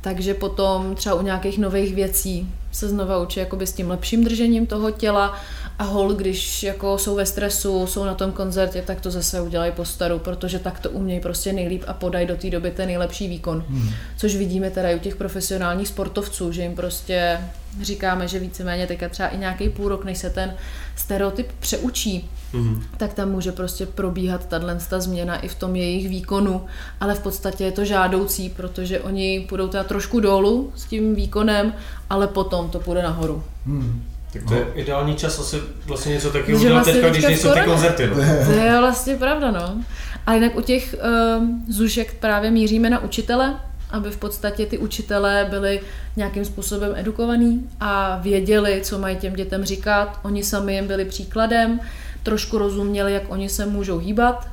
takže potom třeba u nějakých nových věcí se znova učí jakoby s tím lepším držením toho těla A hol, když jako jsou ve stresu, jsou na tom koncertě, tak to zase udělají po staru, protože tak to umějí prostě nejlíp a podají do té doby ten nejlepší výkon. Hmm. Což vidíme teda i u těch profesionálních sportovců, že jim prostě říkáme, že víceméně teďka třeba i nějaký půl rok, než se ten stereotyp přeučí, mm-hmm. tak tam může prostě probíhat tato změna i v tom jejich výkonu, ale v podstatě je to žádoucí, protože oni půjdou teda trošku dolů s tím výkonem, ale potom to půjde nahoru. Mm. Tak to no. je ideální čas asi vlastně něco takového udělat vlastně teďka, když nejsou ty koncerty. No. To je vlastně pravda, no. A jinak u těch uh, zušek právě míříme na učitele, aby v podstatě ty učitelé byli nějakým způsobem edukovaní a věděli, co mají těm dětem říkat. Oni sami jim byli příkladem, trošku rozuměli, jak oni se můžou hýbat,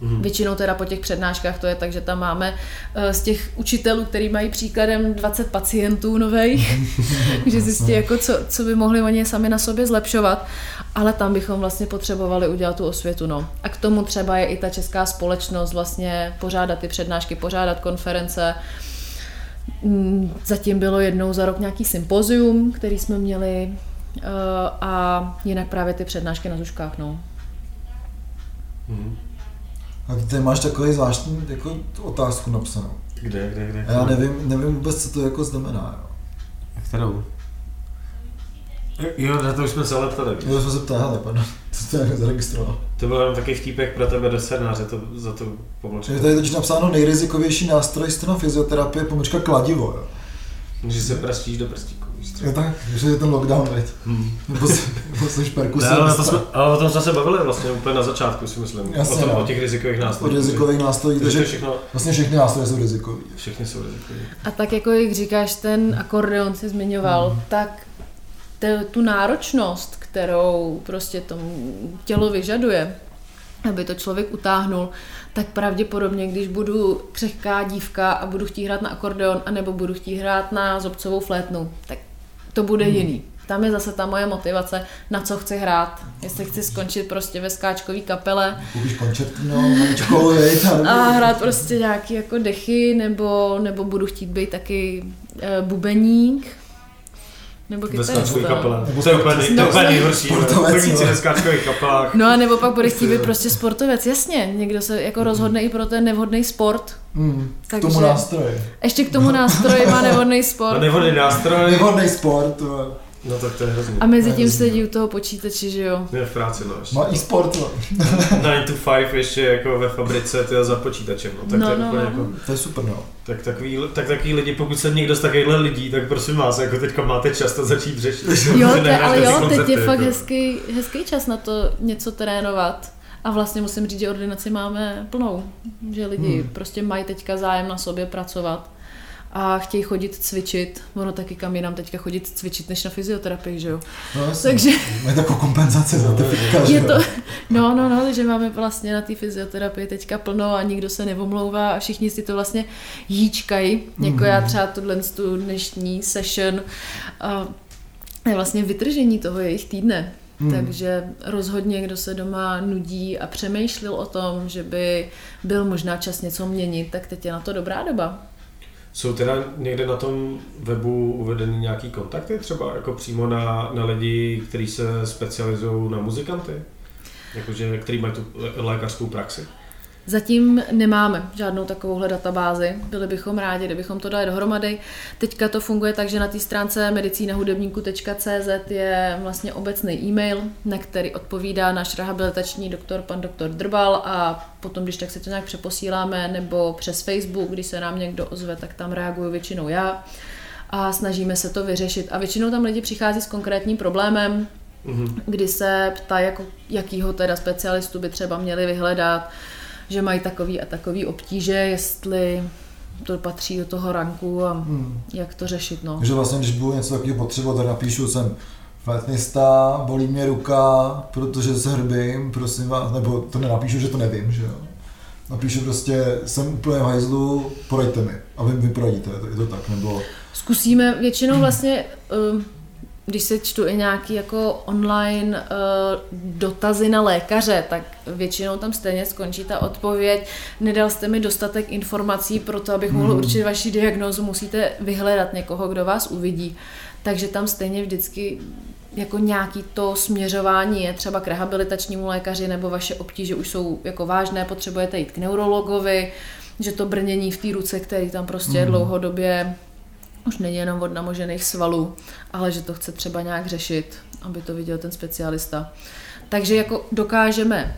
Mm. Většinou teda po těch přednáškách to je tak, že tam máme eh, z těch učitelů, který mají příkladem 20 pacientů nových, že zjistí, jako co, co by mohli oni sami na sobě zlepšovat, ale tam bychom vlastně potřebovali udělat tu osvětu. No. A k tomu třeba je i ta česká společnost vlastně pořádat ty přednášky, pořádat konference, mm, Zatím bylo jednou za rok nějaký sympozium, který jsme měli eh, a jinak právě ty přednášky na Zuškách. No. Mm. A ty máš takový zvláštní jako otázku napsanou. Kde, kde, kde? A já nevím, nevím vůbec, co to jako znamená. Jo. Kterou? Jo, na to už jsme se ale ptali. Jo, jsme se ptali, pardon. To je zaregistroval. To byl jenom taky vtípek pro tebe do scénáře, to, za to pomlčku. Je tady teď napsáno nejrizikovější nástroj strana fyzioterapie, pomlčka kladivo. Jo. Že se prstíš do prstíku. Je tak, že je ten lockdown, veď. Hmm. Nebo, nebo jsi perkusí. ale, to jsme, ale o tom jsme se bavili vlastně úplně na začátku, si myslím. Jasně, o, tom, no. o těch rizikových nástrojích. O rizikových nástrojích, takže všechno, vlastně všechny nástroje jsou rizikové. Všechny jsou rizikové. A tak jako jak říkáš, ten akordeon si zmiňoval, hmm. tak te, tu náročnost, kterou prostě tomu tělo vyžaduje, aby to člověk utáhnul, tak pravděpodobně, když budu křehká dívka a budu chtít hrát na akordeon, anebo budu chtít hrát na zobcovou flétnu, tak to bude hmm. jiný. Tam je zase ta moje motivace, na co chci hrát. Jestli chci skončit prostě ve skáčkové kapele. no, a hrát prostě nějaký jako dechy, nebo, nebo budu chtít být taky e, bubeník, nebo kytarista. Nebo to je úplně, nej, no, úplně nejhorší. Sportovec, ve skáčkových kapelách. No a nebo pak bude chtít být prostě sportovec, jasně. Někdo se jako rozhodne i pro ten nevhodný sport. Mm, Takže, k tomu nástroji. Ještě k tomu nástroji má nevhodný sport. A nevhodný nástroj. Nevhodný sport. To... No tak to je hrozný. A mezi tím sedí u toho počítače, že jo? Je v práci, no. Ještě. Má i sport, no. 9 to 5 ještě jako ve fabrice, to je za počítačem, no. Tak no, to, je no, no. Jako, to je super, no. Tak takový, tak takový lidi, pokud se někdo z takovýchhle lidí, tak prosím vás, jako teďka máte čas to začít řešit. Jo, te, ale jo, teď je fakt hezký, hezký čas na to něco trénovat. A vlastně musím říct, že ordinaci máme plnou. Že lidi hmm. prostě mají teďka zájem na sobě pracovat a chtějí chodit cvičit. Ono taky kam jinam teďka chodit cvičit, než na fyzioterapii, že jo? No, Takže... Je takovou kompenzace za to fitka, je to, No, no, no, že máme vlastně na té fyzioterapii teďka plno a nikdo se nevomlouvá a všichni si to vlastně jíčkají, jako mm-hmm. já mhm. třeba tuhle tu dnešní session. A je vlastně vytržení toho jejich týdne. Hmm. Takže rozhodně, kdo se doma nudí a přemýšlel o tom, že by byl možná čas něco měnit, tak teď je na to dobrá doba. Jsou teda někde na tom webu uvedeny nějaký kontakty, třeba jako přímo na, na lidi, kteří se specializují na muzikanty? Jakože, který mají tu lékařskou praxi? Zatím nemáme žádnou takovouhle databázi. Byli bychom rádi, kdybychom to dali dohromady. Teďka to funguje tak, že na té stránce medicínahudebníku.cz je vlastně obecný e-mail, na který odpovídá náš rehabilitační doktor, pan doktor Drbal a potom, když tak si to nějak přeposíláme, nebo přes Facebook, když se nám někdo ozve, tak tam reaguju většinou já a snažíme se to vyřešit. A většinou tam lidi přichází s konkrétním problémem, mm-hmm. kdy se ptá, jako, jakýho teda specialistu by třeba měli vyhledat, že mají takový a takový obtíže, jestli to patří do toho ranku a hmm. jak to řešit. No. Takže vlastně, když budu něco takového potřebovat, tak napíšu jsem flétnista, bolí mě ruka, protože se hrbím, prosím vás, nebo to nenapíšu, že to nevím, že jo. Napíšu prostě, jsem úplně v hajzlu, poraďte mi a vy mi poradíte, je to, tak, nebo... Zkusíme, většinou vlastně um, když se čtu i nějaký jako online uh, dotazy na lékaře, tak většinou tam stejně skončí ta odpověď. Nedal jste mi dostatek informací pro to, abych mohl hmm. určit vaši diagnózu, musíte vyhledat někoho, kdo vás uvidí. Takže tam stejně vždycky jako nějaký to směřování je třeba k rehabilitačnímu lékaři nebo vaše obtíže už jsou jako vážné, potřebujete jít k neurologovi, že to brnění v té ruce, který tam prostě mm. dlouhodobě už není jenom od namožených svalů, ale že to chce třeba nějak řešit, aby to viděl ten specialista. Takže jako dokážeme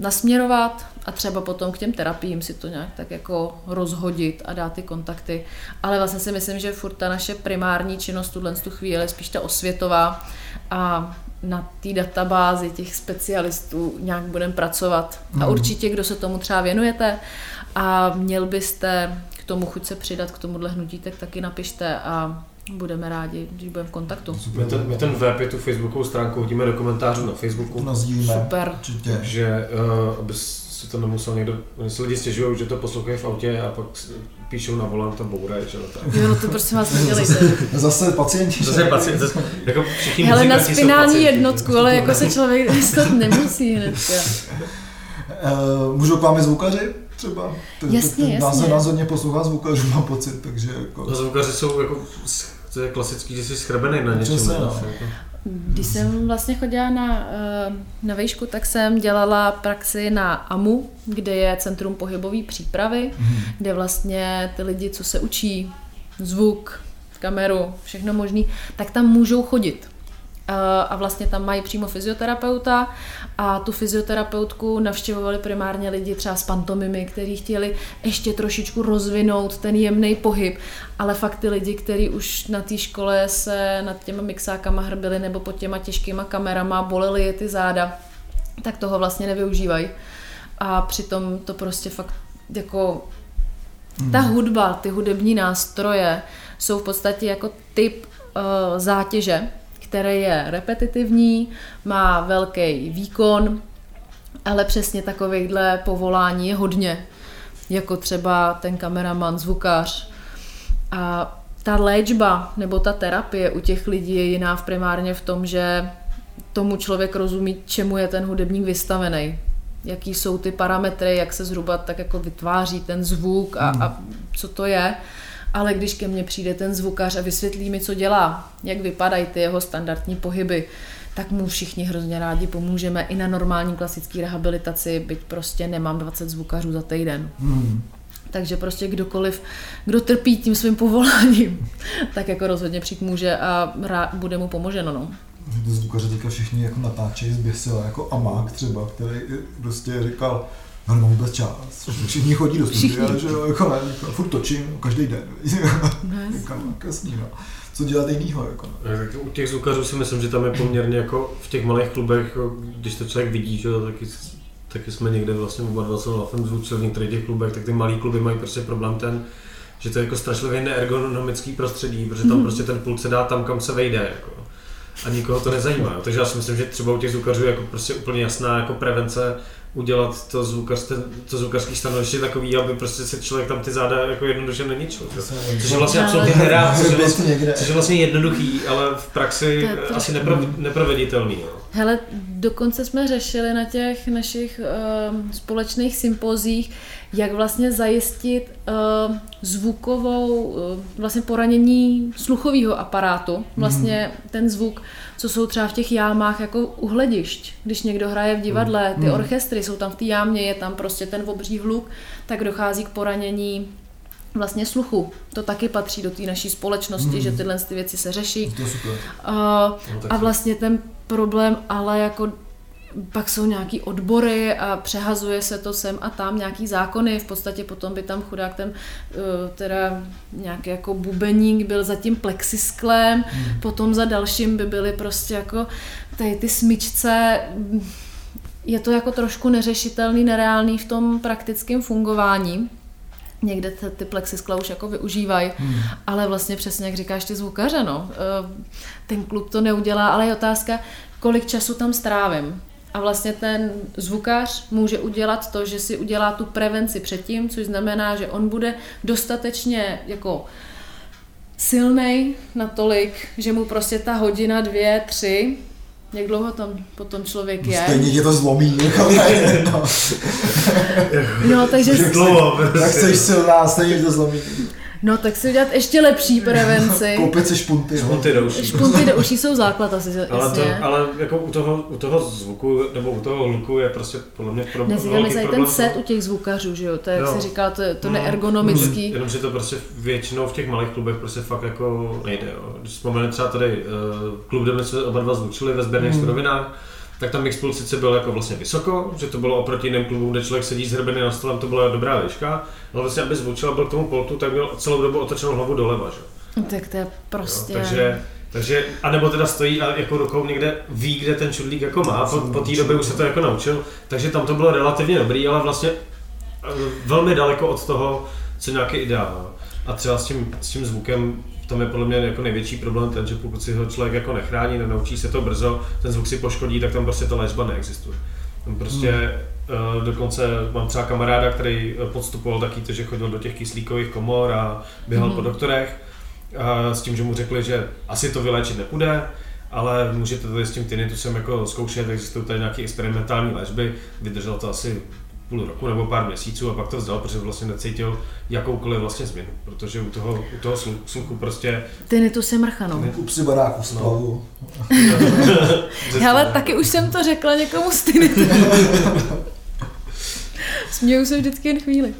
nasměrovat a třeba potom k těm terapiím si to nějak tak jako rozhodit a dát ty kontakty. Ale vlastně si myslím, že furt ta naše primární činnost tuhle tu chvíli je spíš ta osvětová a na té databázi těch specialistů nějak budeme pracovat. A mhm. určitě, kdo se tomu třeba věnujete a měl byste tomu chuť se přidat k tomuhle hnutí, tak taky napište a budeme rádi, když budeme v kontaktu. My ten, my ten web je tu facebookovou stránku hodíme do komentářů na Facebooku. To Super. Určitě. Takže uh, aby si to nemusel někdo, oni se lidi stěžují, že to poslouchají v autě a pak píšou na volant a bourají, že tak. Jo, no to prostě vás nedělejte. Zase pacienti. Zase pacienti, zase, jako všichni Hele, na spinální jednotku, ale jako se člověk dostat nemusí hnedka. Uh, můžou k vám i zvukaři? Třeba. Ten, jasně, ten, jasně. Názorně poslouchá zvukařů, mám pocit, takže jako... No, zvukaři jsou jako, to je klasický, že jsi schrebený na něčem. Přesně, no. Jako. Když jsem vlastně chodila na, eh, na výšku, tak jsem dělala praxi na AMU, kde je Centrum pohybové přípravy, hmm. kde vlastně ty lidi, co se učí, zvuk, kameru, všechno možný, tak tam můžou chodit a vlastně tam mají přímo fyzioterapeuta a tu fyzioterapeutku navštěvovali primárně lidi třeba s pantomimy, kteří chtěli ještě trošičku rozvinout ten jemný pohyb, ale fakt ty lidi, kteří už na té škole se nad těma mixákama hrbili nebo pod těma těžkýma kamerama, bolely je ty záda, tak toho vlastně nevyužívají. A přitom to prostě fakt jako ta hmm. hudba, ty hudební nástroje jsou v podstatě jako typ uh, zátěže, který je repetitivní, má velký výkon, ale přesně takovýchhle povolání je hodně, jako třeba ten kameraman, zvukař. A ta léčba nebo ta terapie u těch lidí je jiná v primárně v tom, že tomu člověk rozumí, čemu je ten hudebník vystavený, jaký jsou ty parametry, jak se zhruba tak jako vytváří ten zvuk a, a co to je ale když ke mně přijde ten zvukař a vysvětlí mi, co dělá, jak vypadají ty jeho standardní pohyby, tak mu všichni hrozně rádi pomůžeme i na normální klasické rehabilitaci, byť prostě nemám 20 zvukařů za týden. Hmm. Takže prostě kdokoliv, kdo trpí tím svým povoláním, tak jako rozhodně přijít může a rá, bude mu pomoženo. No. Ty zvukaři teďka všichni jako natáčejí zběsila, jako Amák třeba, který prostě říkal, No nemám vůbec čas. Všichni chodí do studia, že jo, jako, ne, jako, furt točím, každý den. Říkám, jasný, no. Co dělat jinýho, jako. No. U těch zvukařů si myslím, že tam je poměrně jako v těch malých klubech, jako, když to člověk vidí, že jo, taky, taky jsme někde vlastně oba dva jsou lafem zvuci v některých těch klubech, tak ty malý kluby mají prostě problém ten, že to je jako strašlivě neergonomický prostředí, protože tam mm. prostě ten pult se dá tam, kam se vejde. Jako. A nikoho to nezajímá. Jo. Takže já si myslím, že třeba u těch zvukařů je jako prostě úplně jasná jako prevence udělat to, zvukař, to zvukařský stanoviště takový, aby prostě se člověk tam ty záda jako jednoduše neničil. Což je vlastně absolutně nedá, což, je vlastně, což je vlastně jednoduchý, ale v praxi asi nepro, neproveditelný. Jo. Hele, dokonce jsme řešili na těch našich uh, společných sympozích, jak vlastně zajistit uh, zvukovou, uh, vlastně poranění sluchového aparátu, vlastně mm. ten zvuk, co jsou třeba v těch jámách jako u hledišť. Když někdo hraje v divadle, ty mm. orchestry jsou tam v té jámě, je tam prostě ten obří hluk, tak dochází k poranění vlastně sluchu. To taky patří do té naší společnosti, mm. že tyhle ty věci se řeší. To super. Uh, no, a vlastně ten problém ale jako pak jsou nějaký odbory a přehazuje se to sem a tam, nějaký zákony, v podstatě potom by tam chudák ten eh, teda nějaký jako bubeník byl za tím plexisklem, hmm. potom za dalším by byly prostě jako tady ty smyčce, je to jako trošku neřešitelný, nereálný v tom praktickém fungování. Někde ty, ty plexiskla už jako využívají, hmm. ale vlastně přesně jak říkáš ty zvukaře, no. Eh, ten klub to neudělá, ale je otázka, kolik času tam strávím. A vlastně ten zvukař může udělat to, že si udělá tu prevenci předtím, což znamená, že on bude dostatečně jako silnej natolik, že mu prostě ta hodina, dvě, tři, jak dlouho tam potom člověk je. Stejně tě to zlomí. Jako no, takže... dlouho, prostě. Tak jsi silná, stejně to zlomí. No tak si udělat ještě lepší prevenci. Koupit si špunty. no. Špunty do uší. Špunty do uší jsou základ asi, Ale, to, ale jako u toho, u toho zvuku nebo u toho hluku je prostě podle mě pro, Nezvídáme velký se i ten problém set to- u těch zvukařů, že jo, to je, jak jsi říkal, to, je- to No. neergonomický. Jenomže to prostě většinou v těch malých klubech prostě fakt jako nejde. Jo. Když vzpomeneme třeba tady uh, klub, kde jsme oba dva zvučili ve sběrných surovinách, tak tam Mixpool sice byl jako vlastně vysoko, že to bylo oproti jiným klubům, kde člověk sedí zhrbený na stolem, to byla dobrá výška, ale vlastně aby zvučil byl k tomu poltu, tak měl celou dobu otočenou hlavu doleva, že? Tak to je Jo. prostě... Takže, takže, a nebo teda stojí a jako rukou někde ví, kde ten čudlík jako má, po, po té době už se to jako naučil, takže tam to bylo relativně dobrý, ale vlastně eh, velmi daleko od toho, co nějaký ideál. no. A třeba s tím, s tím zvukem, tam je podle mě jako největší problém ten, že pokud si ho člověk jako nechrání, nenaučí se to brzo, ten zvuk si poškodí, tak tam prostě ta léčba neexistuje. Tam prostě hmm. dokonce mám třeba kamaráda, který eh, podstupoval taky to, že chodil do těch kyslíkových komor a běhal Mhm. po doktorech a s tím, že mu řekli, že asi to vyléčit nepůjde, ale můžete tady s tím tinnitusem jako zkoušet, existují tady nějaké experimentální léčby, vydržel to asi půl roku nebo pár měsíců a pak to vzdal, protože vlastně necítil jakoukoliv vlastně změnu, protože u toho, u toho slu- sluchu prostě... Tinnitus je mrcha, no. U psy baráku splavu. Hele, taky už jsem to řekla někomu z. Směju se vždycky jen chvíli.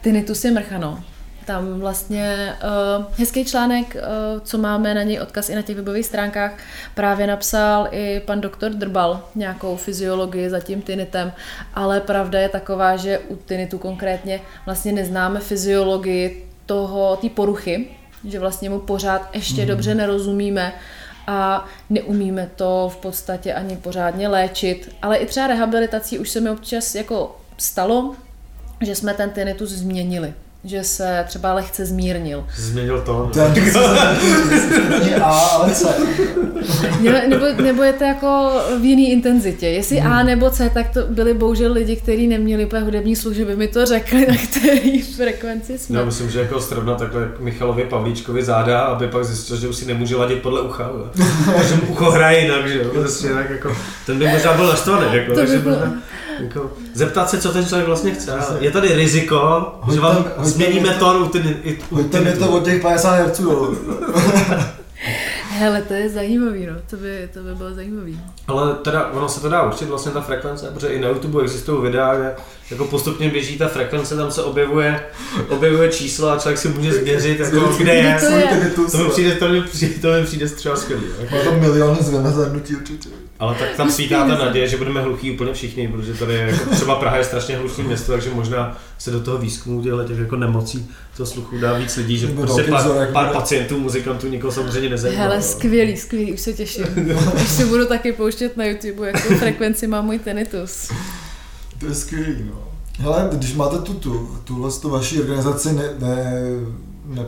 Tinnitus je mrcha, no. Tam vlastně uh, hezký článek, uh, co máme na něj odkaz i na těch webových stránkách, právě napsal i pan doktor Drbal nějakou fyziologii za tím tinnitem, ale pravda je taková, že u tinnitu konkrétně vlastně neznáme fyziologii toho, té poruchy, že vlastně mu pořád ještě Mhm. dobře nerozumíme a neumíme to v podstatě ani pořádně léčit, ale i třeba rehabilitací už se mi občas jako stalo, že jsme ten tinnitus změnili, že se třeba lehce zmírnil. Změnil to. A, ale C. Nebo, nebo je to jako v jiný intenzitě. Jestli A nebo C, tak to byli bohužel lidi, kteří neměli úplně hudební sluch, že by mi to řekli, na který frekvenci jsme. Já myslím, že jako srovnat takhle Michalovi Pavlíčkovi záda, aby pak zjistil, že už si nemůže ladit podle ucha. jo. že mu ucho hraje jinak, že jo. Prostě tak jako, ten by možná byl naštvaný, jako, To by takže bylo- možná, jako, zeptat se, co ten člověk vlastně chce. A Je tady riziko, že Hoďte- vám hoďte změníme to- tón u ty, i- u Hoďte mi to od těch 50 Hz. jo. Hele, to je zajímavý, no. To by, to by bylo zajímavý. Ale teda, ono se to dá určit vlastně ta frekvence, protože i na YouTube existují videa, kde jako postupně běží ta frekvence, tam se objevuje, objevuje číslo a člověk si může změřit, jako, kde je. To je? To mi přijde, to mi přijde, to mi přijde třeba skvělý. Jako. Má tam miliony zvednutí určitě. Ale tak tam svítá ta naděje, že budeme hluchí úplně všichni, protože tady je jako třeba Praha je strašně hluchý město, takže možná se do toho výzkumu těchto těch jako nemocí toho sluchu dá víc lidí, že Nebo prostě pár, vzorek pár pacientů, muzikantů, nikoho samozřejmě nezajímá. Hele, no. skvělý, skvělý, už se těším. Už si budu taky pouštět na YouTube, jakou frekvenci má můj tinnitus. To je skvělý, no. Hele, když máte tu, tu, tuhle tu vaší organizaci, ne, ne, ne,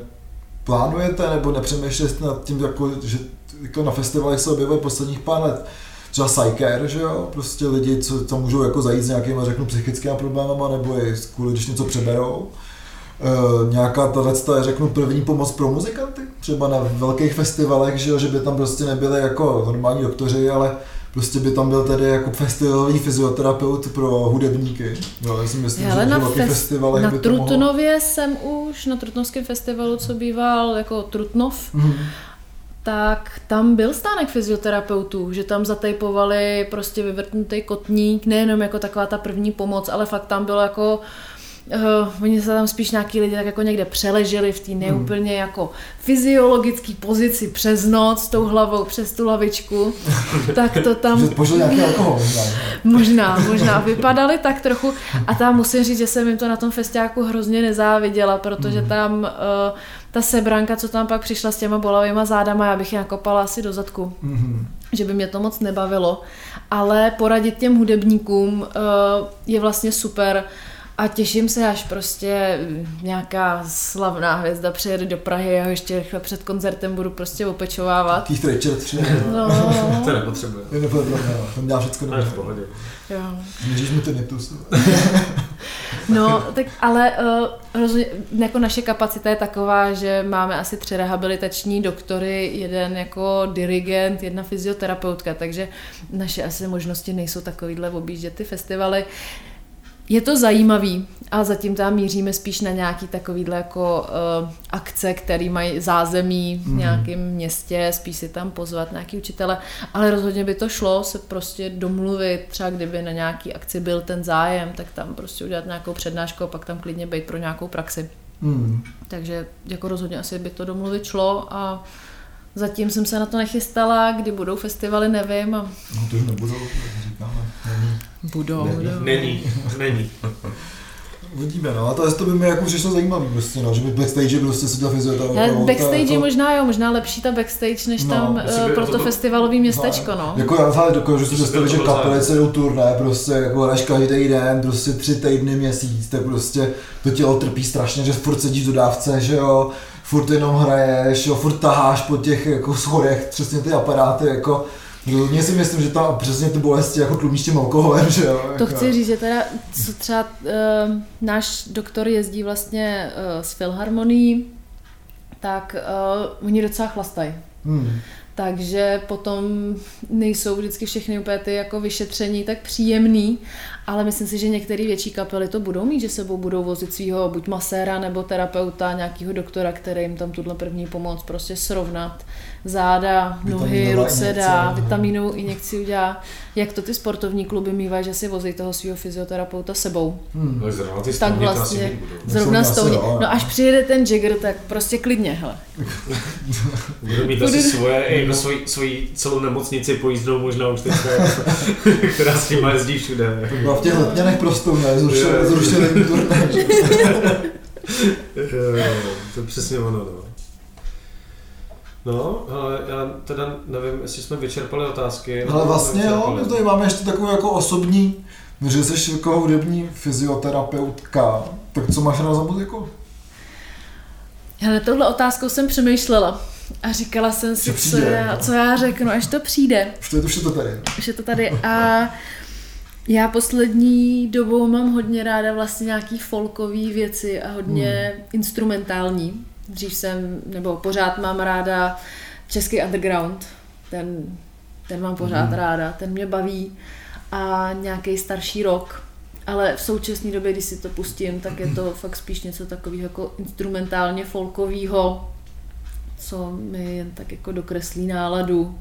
plánujete nebo nepřemýšlíte nad tím, jako, že jako na festivalech se objevuje posledních pár let třeba psyker, že jo, prostě lidi, co tam můžou jako zajít s nějakýma, řeknu, psychickými problémama, nebo i kvůli, když něco přeberou. E, nějaká tahle, řeknu, první pomoc pro muzikanty, třeba na velkých festivalech, že, jo, že by tam prostě nebyli jako normální doktoři, ale prostě by tam byl tedy jako festivalový fyzioterapeut pro hudebníky. Jo, já si myslím, Hele, že na, fest, festivalech na by to mohlo... Trutnově jsem už, na Trutnovském festivalu, co býval jako Trutnov, Mhm. Tak tam byl stánek fyzioterapeutů, že tam zatejpovali prostě vyvrtnutý kotník, nejenom jako taková ta první pomoc, ale fakt tam bylo jako Uh, oni se tam spíš nějaký lidi tak jako někde přeleželi v té neúplně jako fyziologické pozici přes noc s tou hlavou přes tu lavičku, tak to tam Že požil nějaký alkohol. možná. Možná. Vypadaly tak trochu. A tam musím říct, že jsem jim to na tom festiáku hrozně nezáviděla, protože tam uh, ta sebranka, co tam pak přišla s těma bolavýma zádama, já bych je nakopala asi do zadku. Mhm. Že by mě to moc nebavilo. Ale poradit těm hudebníkům uh, je vlastně super. A těším se, až prostě nějaká slavná hvězda přijede do Prahy a ho ještě rychle před koncertem budu prostě opečovávat. Keith Richards přijde. No, To nepotřebuje. Je nepodobné, no. Ten dělá všechno To je v dobře. pohodě. Jo. Můžeš mi to. No, tak ale uh, rozhodně, jako naše kapacita je taková, že máme asi tři rehabilitační doktory, jeden jako dirigent, jedna fyzioterapeutka, takže naše asi možnosti nejsou takovýhle objíždět ty festivaly. Je to zajímavý, a zatím tam míříme spíš na nějaký takovýhle jako uh, akce, který mají zázemí v mm. nějakém městě, spíš si tam pozvat nějaký učitele, ale rozhodně by to šlo se prostě domluvit, třeba kdyby na nějaký akci byl ten zájem, tak tam prostě udělat nějakou přednášku a pak tam klidně být pro nějakou praxi. Mm. Takže jako rozhodně asi by to domluvit šlo a Zatím jsem se na to nechystala, kdy budou festivaly, nevím. A... No to už nebudou, říkáme. Není. Budou, není. budou. Není, není. Uvidíme, no. A to, to by mi jako přišlo zajímavý, prostě, no, že by backstage prostě si ta fyzioterapeuta... backstage jako... možná jo, možná lepší ta backstage, než no, tam uh, pro to, to festivalový městečko, no. Jako já fakt dokážu si představit, že kapelice jdou turné, prostě jako hraješ každý den, prostě tři týdny, měsíc, tak prostě to tělo trpí strašně, že furt sedíš do dávce, že jo, furt jenom hraješ, jo, furt taháš po těch jako schodech, přesně ty aparáty, jako mně si myslím, že tam přesně ty bolesti jako tlumíš tím alkoholem, že jo? To jako. chci říct, že teda, co třeba uh, náš doktor jezdí vlastně uh, s Filharmonií, tak uh, oni docela chlastají. Hmm. Takže potom nejsou vždycky všechny úplně ty jako vyšetření tak příjemný, ale myslím si, že některé větší kapely to budou mít, že sebou budou vozit svého buď maséra nebo terapeuta, nějakého doktora, který jim tam tuhle první pomoc prostě srovnat záda, nohy, ruce dá, vitamínovou injekci udělá. Jak to ty sportovní kluby mývají, že si vozí toho svého fyzioterapeuta sebou. Hmm. No, zrovna ty tak vlastně, zrovna stouně. No až přijede ten Jagger, tak prostě klidně, hele. Bude mít asi svoje, jako svoji, svoji celou nemocnici pojízdnou možná už teďka, která s tím jezdí všude. V těch letněnech prostou, ne? Zrušili turné. To je přesně ono, no. No, ale já teda nevím, jestli jsme vyčerpali otázky. Ale vlastně jo, my tady máme ještě takovou jako osobní, že jsi jako hudební fyzioterapeutka, tak co máš na za muziku? Hele, tohle otázkou jsem přemýšlela a říkala jsem si, co, já, co já řeknu, až to přijde. Už to je, už je to tady. Už je to tady a já poslední dobou mám hodně ráda vlastně nějaký folkový věci a hodně hmm. instrumentální. Dřív jsem, nebo pořád mám ráda český underground, ten, ten mám pořád mm. ráda, ten mě baví a nějaký starší rok. Ale v současné době, když si to pustím, tak je to fakt spíš něco takového jako instrumentálně folkového, co mi jen tak jako dokreslí náladu.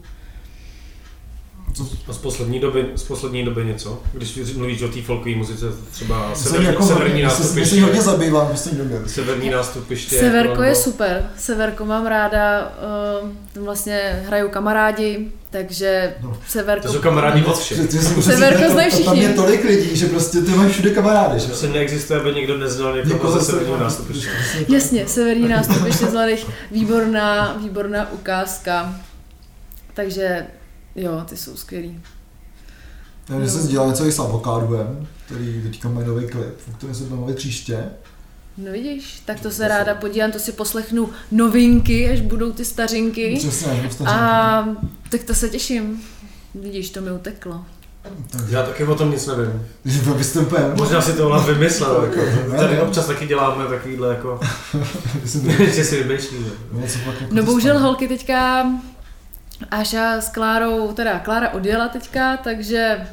A z poslední doby, z poslední doby něco? Když mluvíš o té folkové muzice, třeba severní, jako severní nástupiště. Já hodně zabývám v poslední době. Severní nástupiště. Severko je super. Severko mám ráda. Uh, vlastně hrajou kamarádi, takže no. Severko... To jsou kamarádi od všech. Severko znají všichni. Tam je tolik lidí, že prostě ty máš všude kamarády. Že? Prostě neexistuje, aby někdo neznal někoho ze severního nástupiště. Jasně, severní nástupiště zvaných výborná, výborná ukázka. Takže Jo, ty jsou skvělý. Takže se sdělal něco i s Avokádem, který teďka má nový klip, o kterém se budeme příště. No vidíš, tak to se ráda podívám, to si poslechnu novinky, až budou ty stařinky. Přesně, stařinky. A tak to se těším. Vidíš, to mi uteklo. Takže... Já taky o tom nic nevím. Vystupujeme. Možná si to ona vymyslel. jako. Tady občas taky děláme takovýhle jako... že si vymýšlíme. No, no bohužel holky teďka Aša s Klárou, teda Klára odjela teďka, takže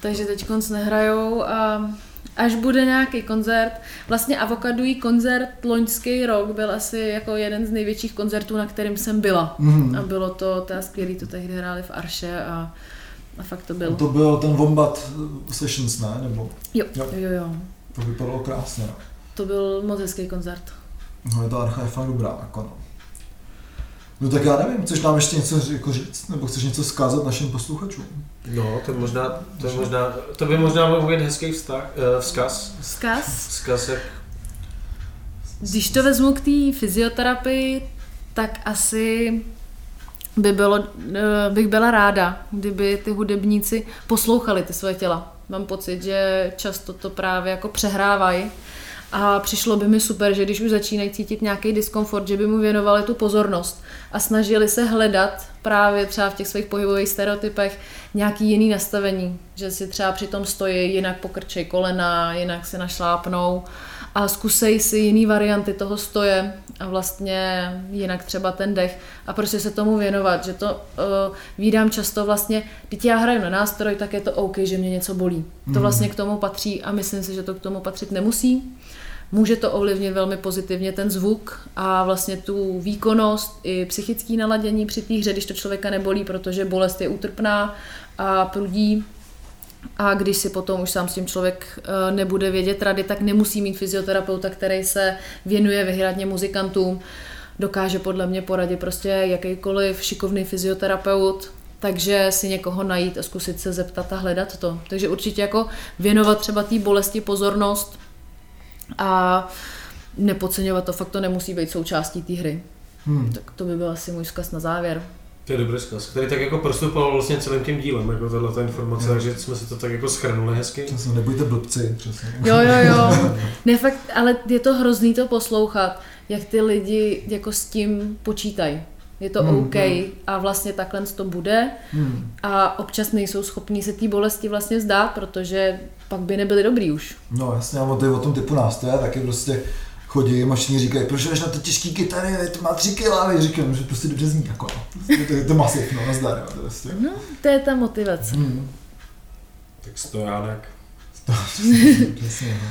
takže teď konc nehrajou a až bude nějaký koncert, vlastně Avokadují koncert loňský rok byl asi jako jeden z největších koncertů, na kterým jsem byla. Mm. A bylo to teda skvělý, to tehdy hráli v Arše a, a fakt to byl. A to byl ten Wombat Sessions, ne? Nebo... Jo, jo, jo. jo. To vypadalo krásně. No. To byl moc hezký koncert. No, je to archa je fakt dobrá, jako no. No tak já nevím, chceš nám ještě něco jako říct, nebo chceš něco zkázat našim posluchačům? No, to, možná, to, je možná, to by možná mohl být hezký vztah, uh, vzkaz. Vzkaz? Vzkaz, jak... Když to vezmu k té fyzioterapii, tak asi by bylo, eh, bych byla ráda, kdyby ty hudebníci poslouchali ty své těla. Mám pocit, že často to právě jako přehrávají a přišlo by mi super, že když už začínají cítit nějaký diskomfort, že by mu věnovali tu pozornost a snažili se hledat právě třeba v těch svých pohybových stereotypech nějaký jiný nastavení, že si třeba při tom stojí, jinak pokrčej kolena, jinak se našlápnou a zkusej si jiný varianty toho stoje a vlastně jinak třeba ten dech a prostě se tomu věnovat, že to uh, vídám často vlastně, když já hraju na nástroj, tak je to OK, že mě něco bolí. To Mhm. vlastně k tomu patří a myslím si, že to k tomu patřit nemusí. Může to ovlivnit velmi pozitivně ten zvuk a vlastně tu výkonnost i psychické naladění při té hře, když to člověka nebolí, protože bolest je útrpná a prudí. A když si potom už sám s tím člověk eh, nebude vědět rady, tak nemusí mít fyzioterapeuta, který se věnuje vyhradně muzikantům. Dokáže podle mě poradit prostě jakýkoliv šikovný fyzioterapeut, takže si někoho najít a zkusit se zeptat a hledat to. Takže určitě jako věnovat třeba té bolesti pozornost a nepodceňovat to, fakt to nemusí být součástí té hry. Hmm. Tak to by byl asi můj vzkaz na závěr. To je dobrý zkaz, který tak jako prostupoval vlastně celým tím dílem, jako tato informace, Jo. takže jsme si to tak jako schrnuli hezky. Přesně, nebuďte blbci, přesně. Jo, jo, jo. Ne, fakt, ale je to hrozný to poslouchat, jak ty lidi jako s tím počítají. Je to Hmm, OK a vlastně takhle to bude Hmm. a občas nejsou schopní se té bolesti vlastně zdát, protože pak by nebyli dobrý už. No jasně, a to je o tom typu nástroje, taky prostě chodí mašiní říkají, proč jdeš na ty těžké kytary, to má tři kila, a říkám, že prostě dobře zní, jako, no. to, je to masiv, no, nazdar, jo, to prostě. No, to je ta motivace. Hmm. Tak stojánek. Přesně, no.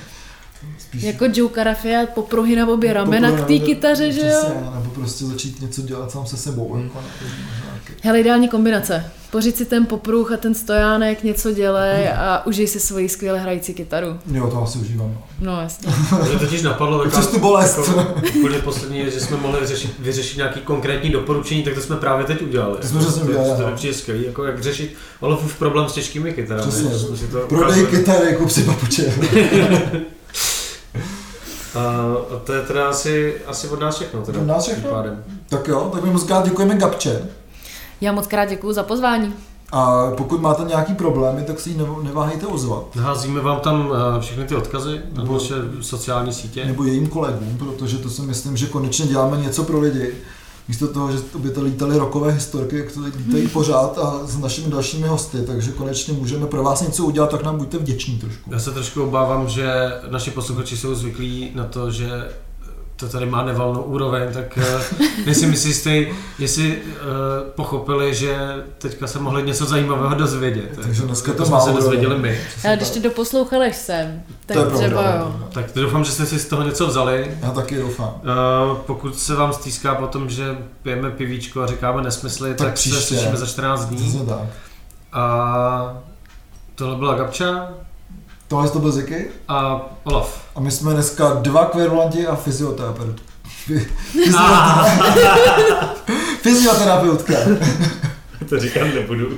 Spíš Jako Joe Carafia popruhy na obě ramena k té kytaře, že jo? Přesně, nebo prostě začít něco dělat sám se sebou, jako, ne, to je možná. Hele, ideální kombinace. Pořiď si ten popruh a ten stojánek, něco dělej a užij si svoji skvěle hrající kytaru. Jo, to asi užívám, no. No jasně. Mě totiž napadlo taková, tu bolest. Jako, úplně poslední je, že jsme mohli vyřešit, vyřešit nějaký konkrétní doporučení, tak to jsme právě teď udělali. To jsme přesně udělali, To, to no. mi přijde skvělý, jako jak řešit Olafův problém s těžkými kytarami. Přesně, prodej kytary, kup si papuče. A, to je teda asi, asi od nás všechno. Teda, Od nás všechno? Pádem. tak jo, tak my moc krát děkujeme Gabče. Já moc krát děkuju za pozvání. A pokud máte nějaký problémy, tak si ji nev- neváhejte ozvat. Naházíme vám tam eh, všechny ty odkazy na Nebo- naše sociální sítě. Nebo jejím kolegům, protože to si myslím, že konečně děláme něco pro lidi. Místo toho, že by to lítaly rokové historky, jak to teď lítají pořád a s našimi dalšími hosty, takže konečně můžeme pro vás něco udělat, tak nám buďte vděční trošku. Já se trošku obávám, že naši posluchači jsou zvyklí na to, že to tady má nevalnou úroveň, tak eh, nejsem si jistý, jestli uh, pochopili, že teďka se mohli něco zajímavého dozvědět. Takže dneska Jako to jsme se dozvěděli my. Ale když ty doposlouchal až sem, tak To je pravda, třeba to je jo. pravda. Tak doufám, že jste si z toho něco vzali. Já taky doufám. Uh, pokud se vám stýská po tom, že pijeme pivíčko a říkáme nesmysly, tak, Tak příště. se slyšíme za 14 dní. Tak. A tohle byla Gabča Tohle to byl Ziky a Olaf. a my jsme dneska dva kverulanti a fyzioterapeut. Fy- Fyzioterapeutka. to říkat nebudu.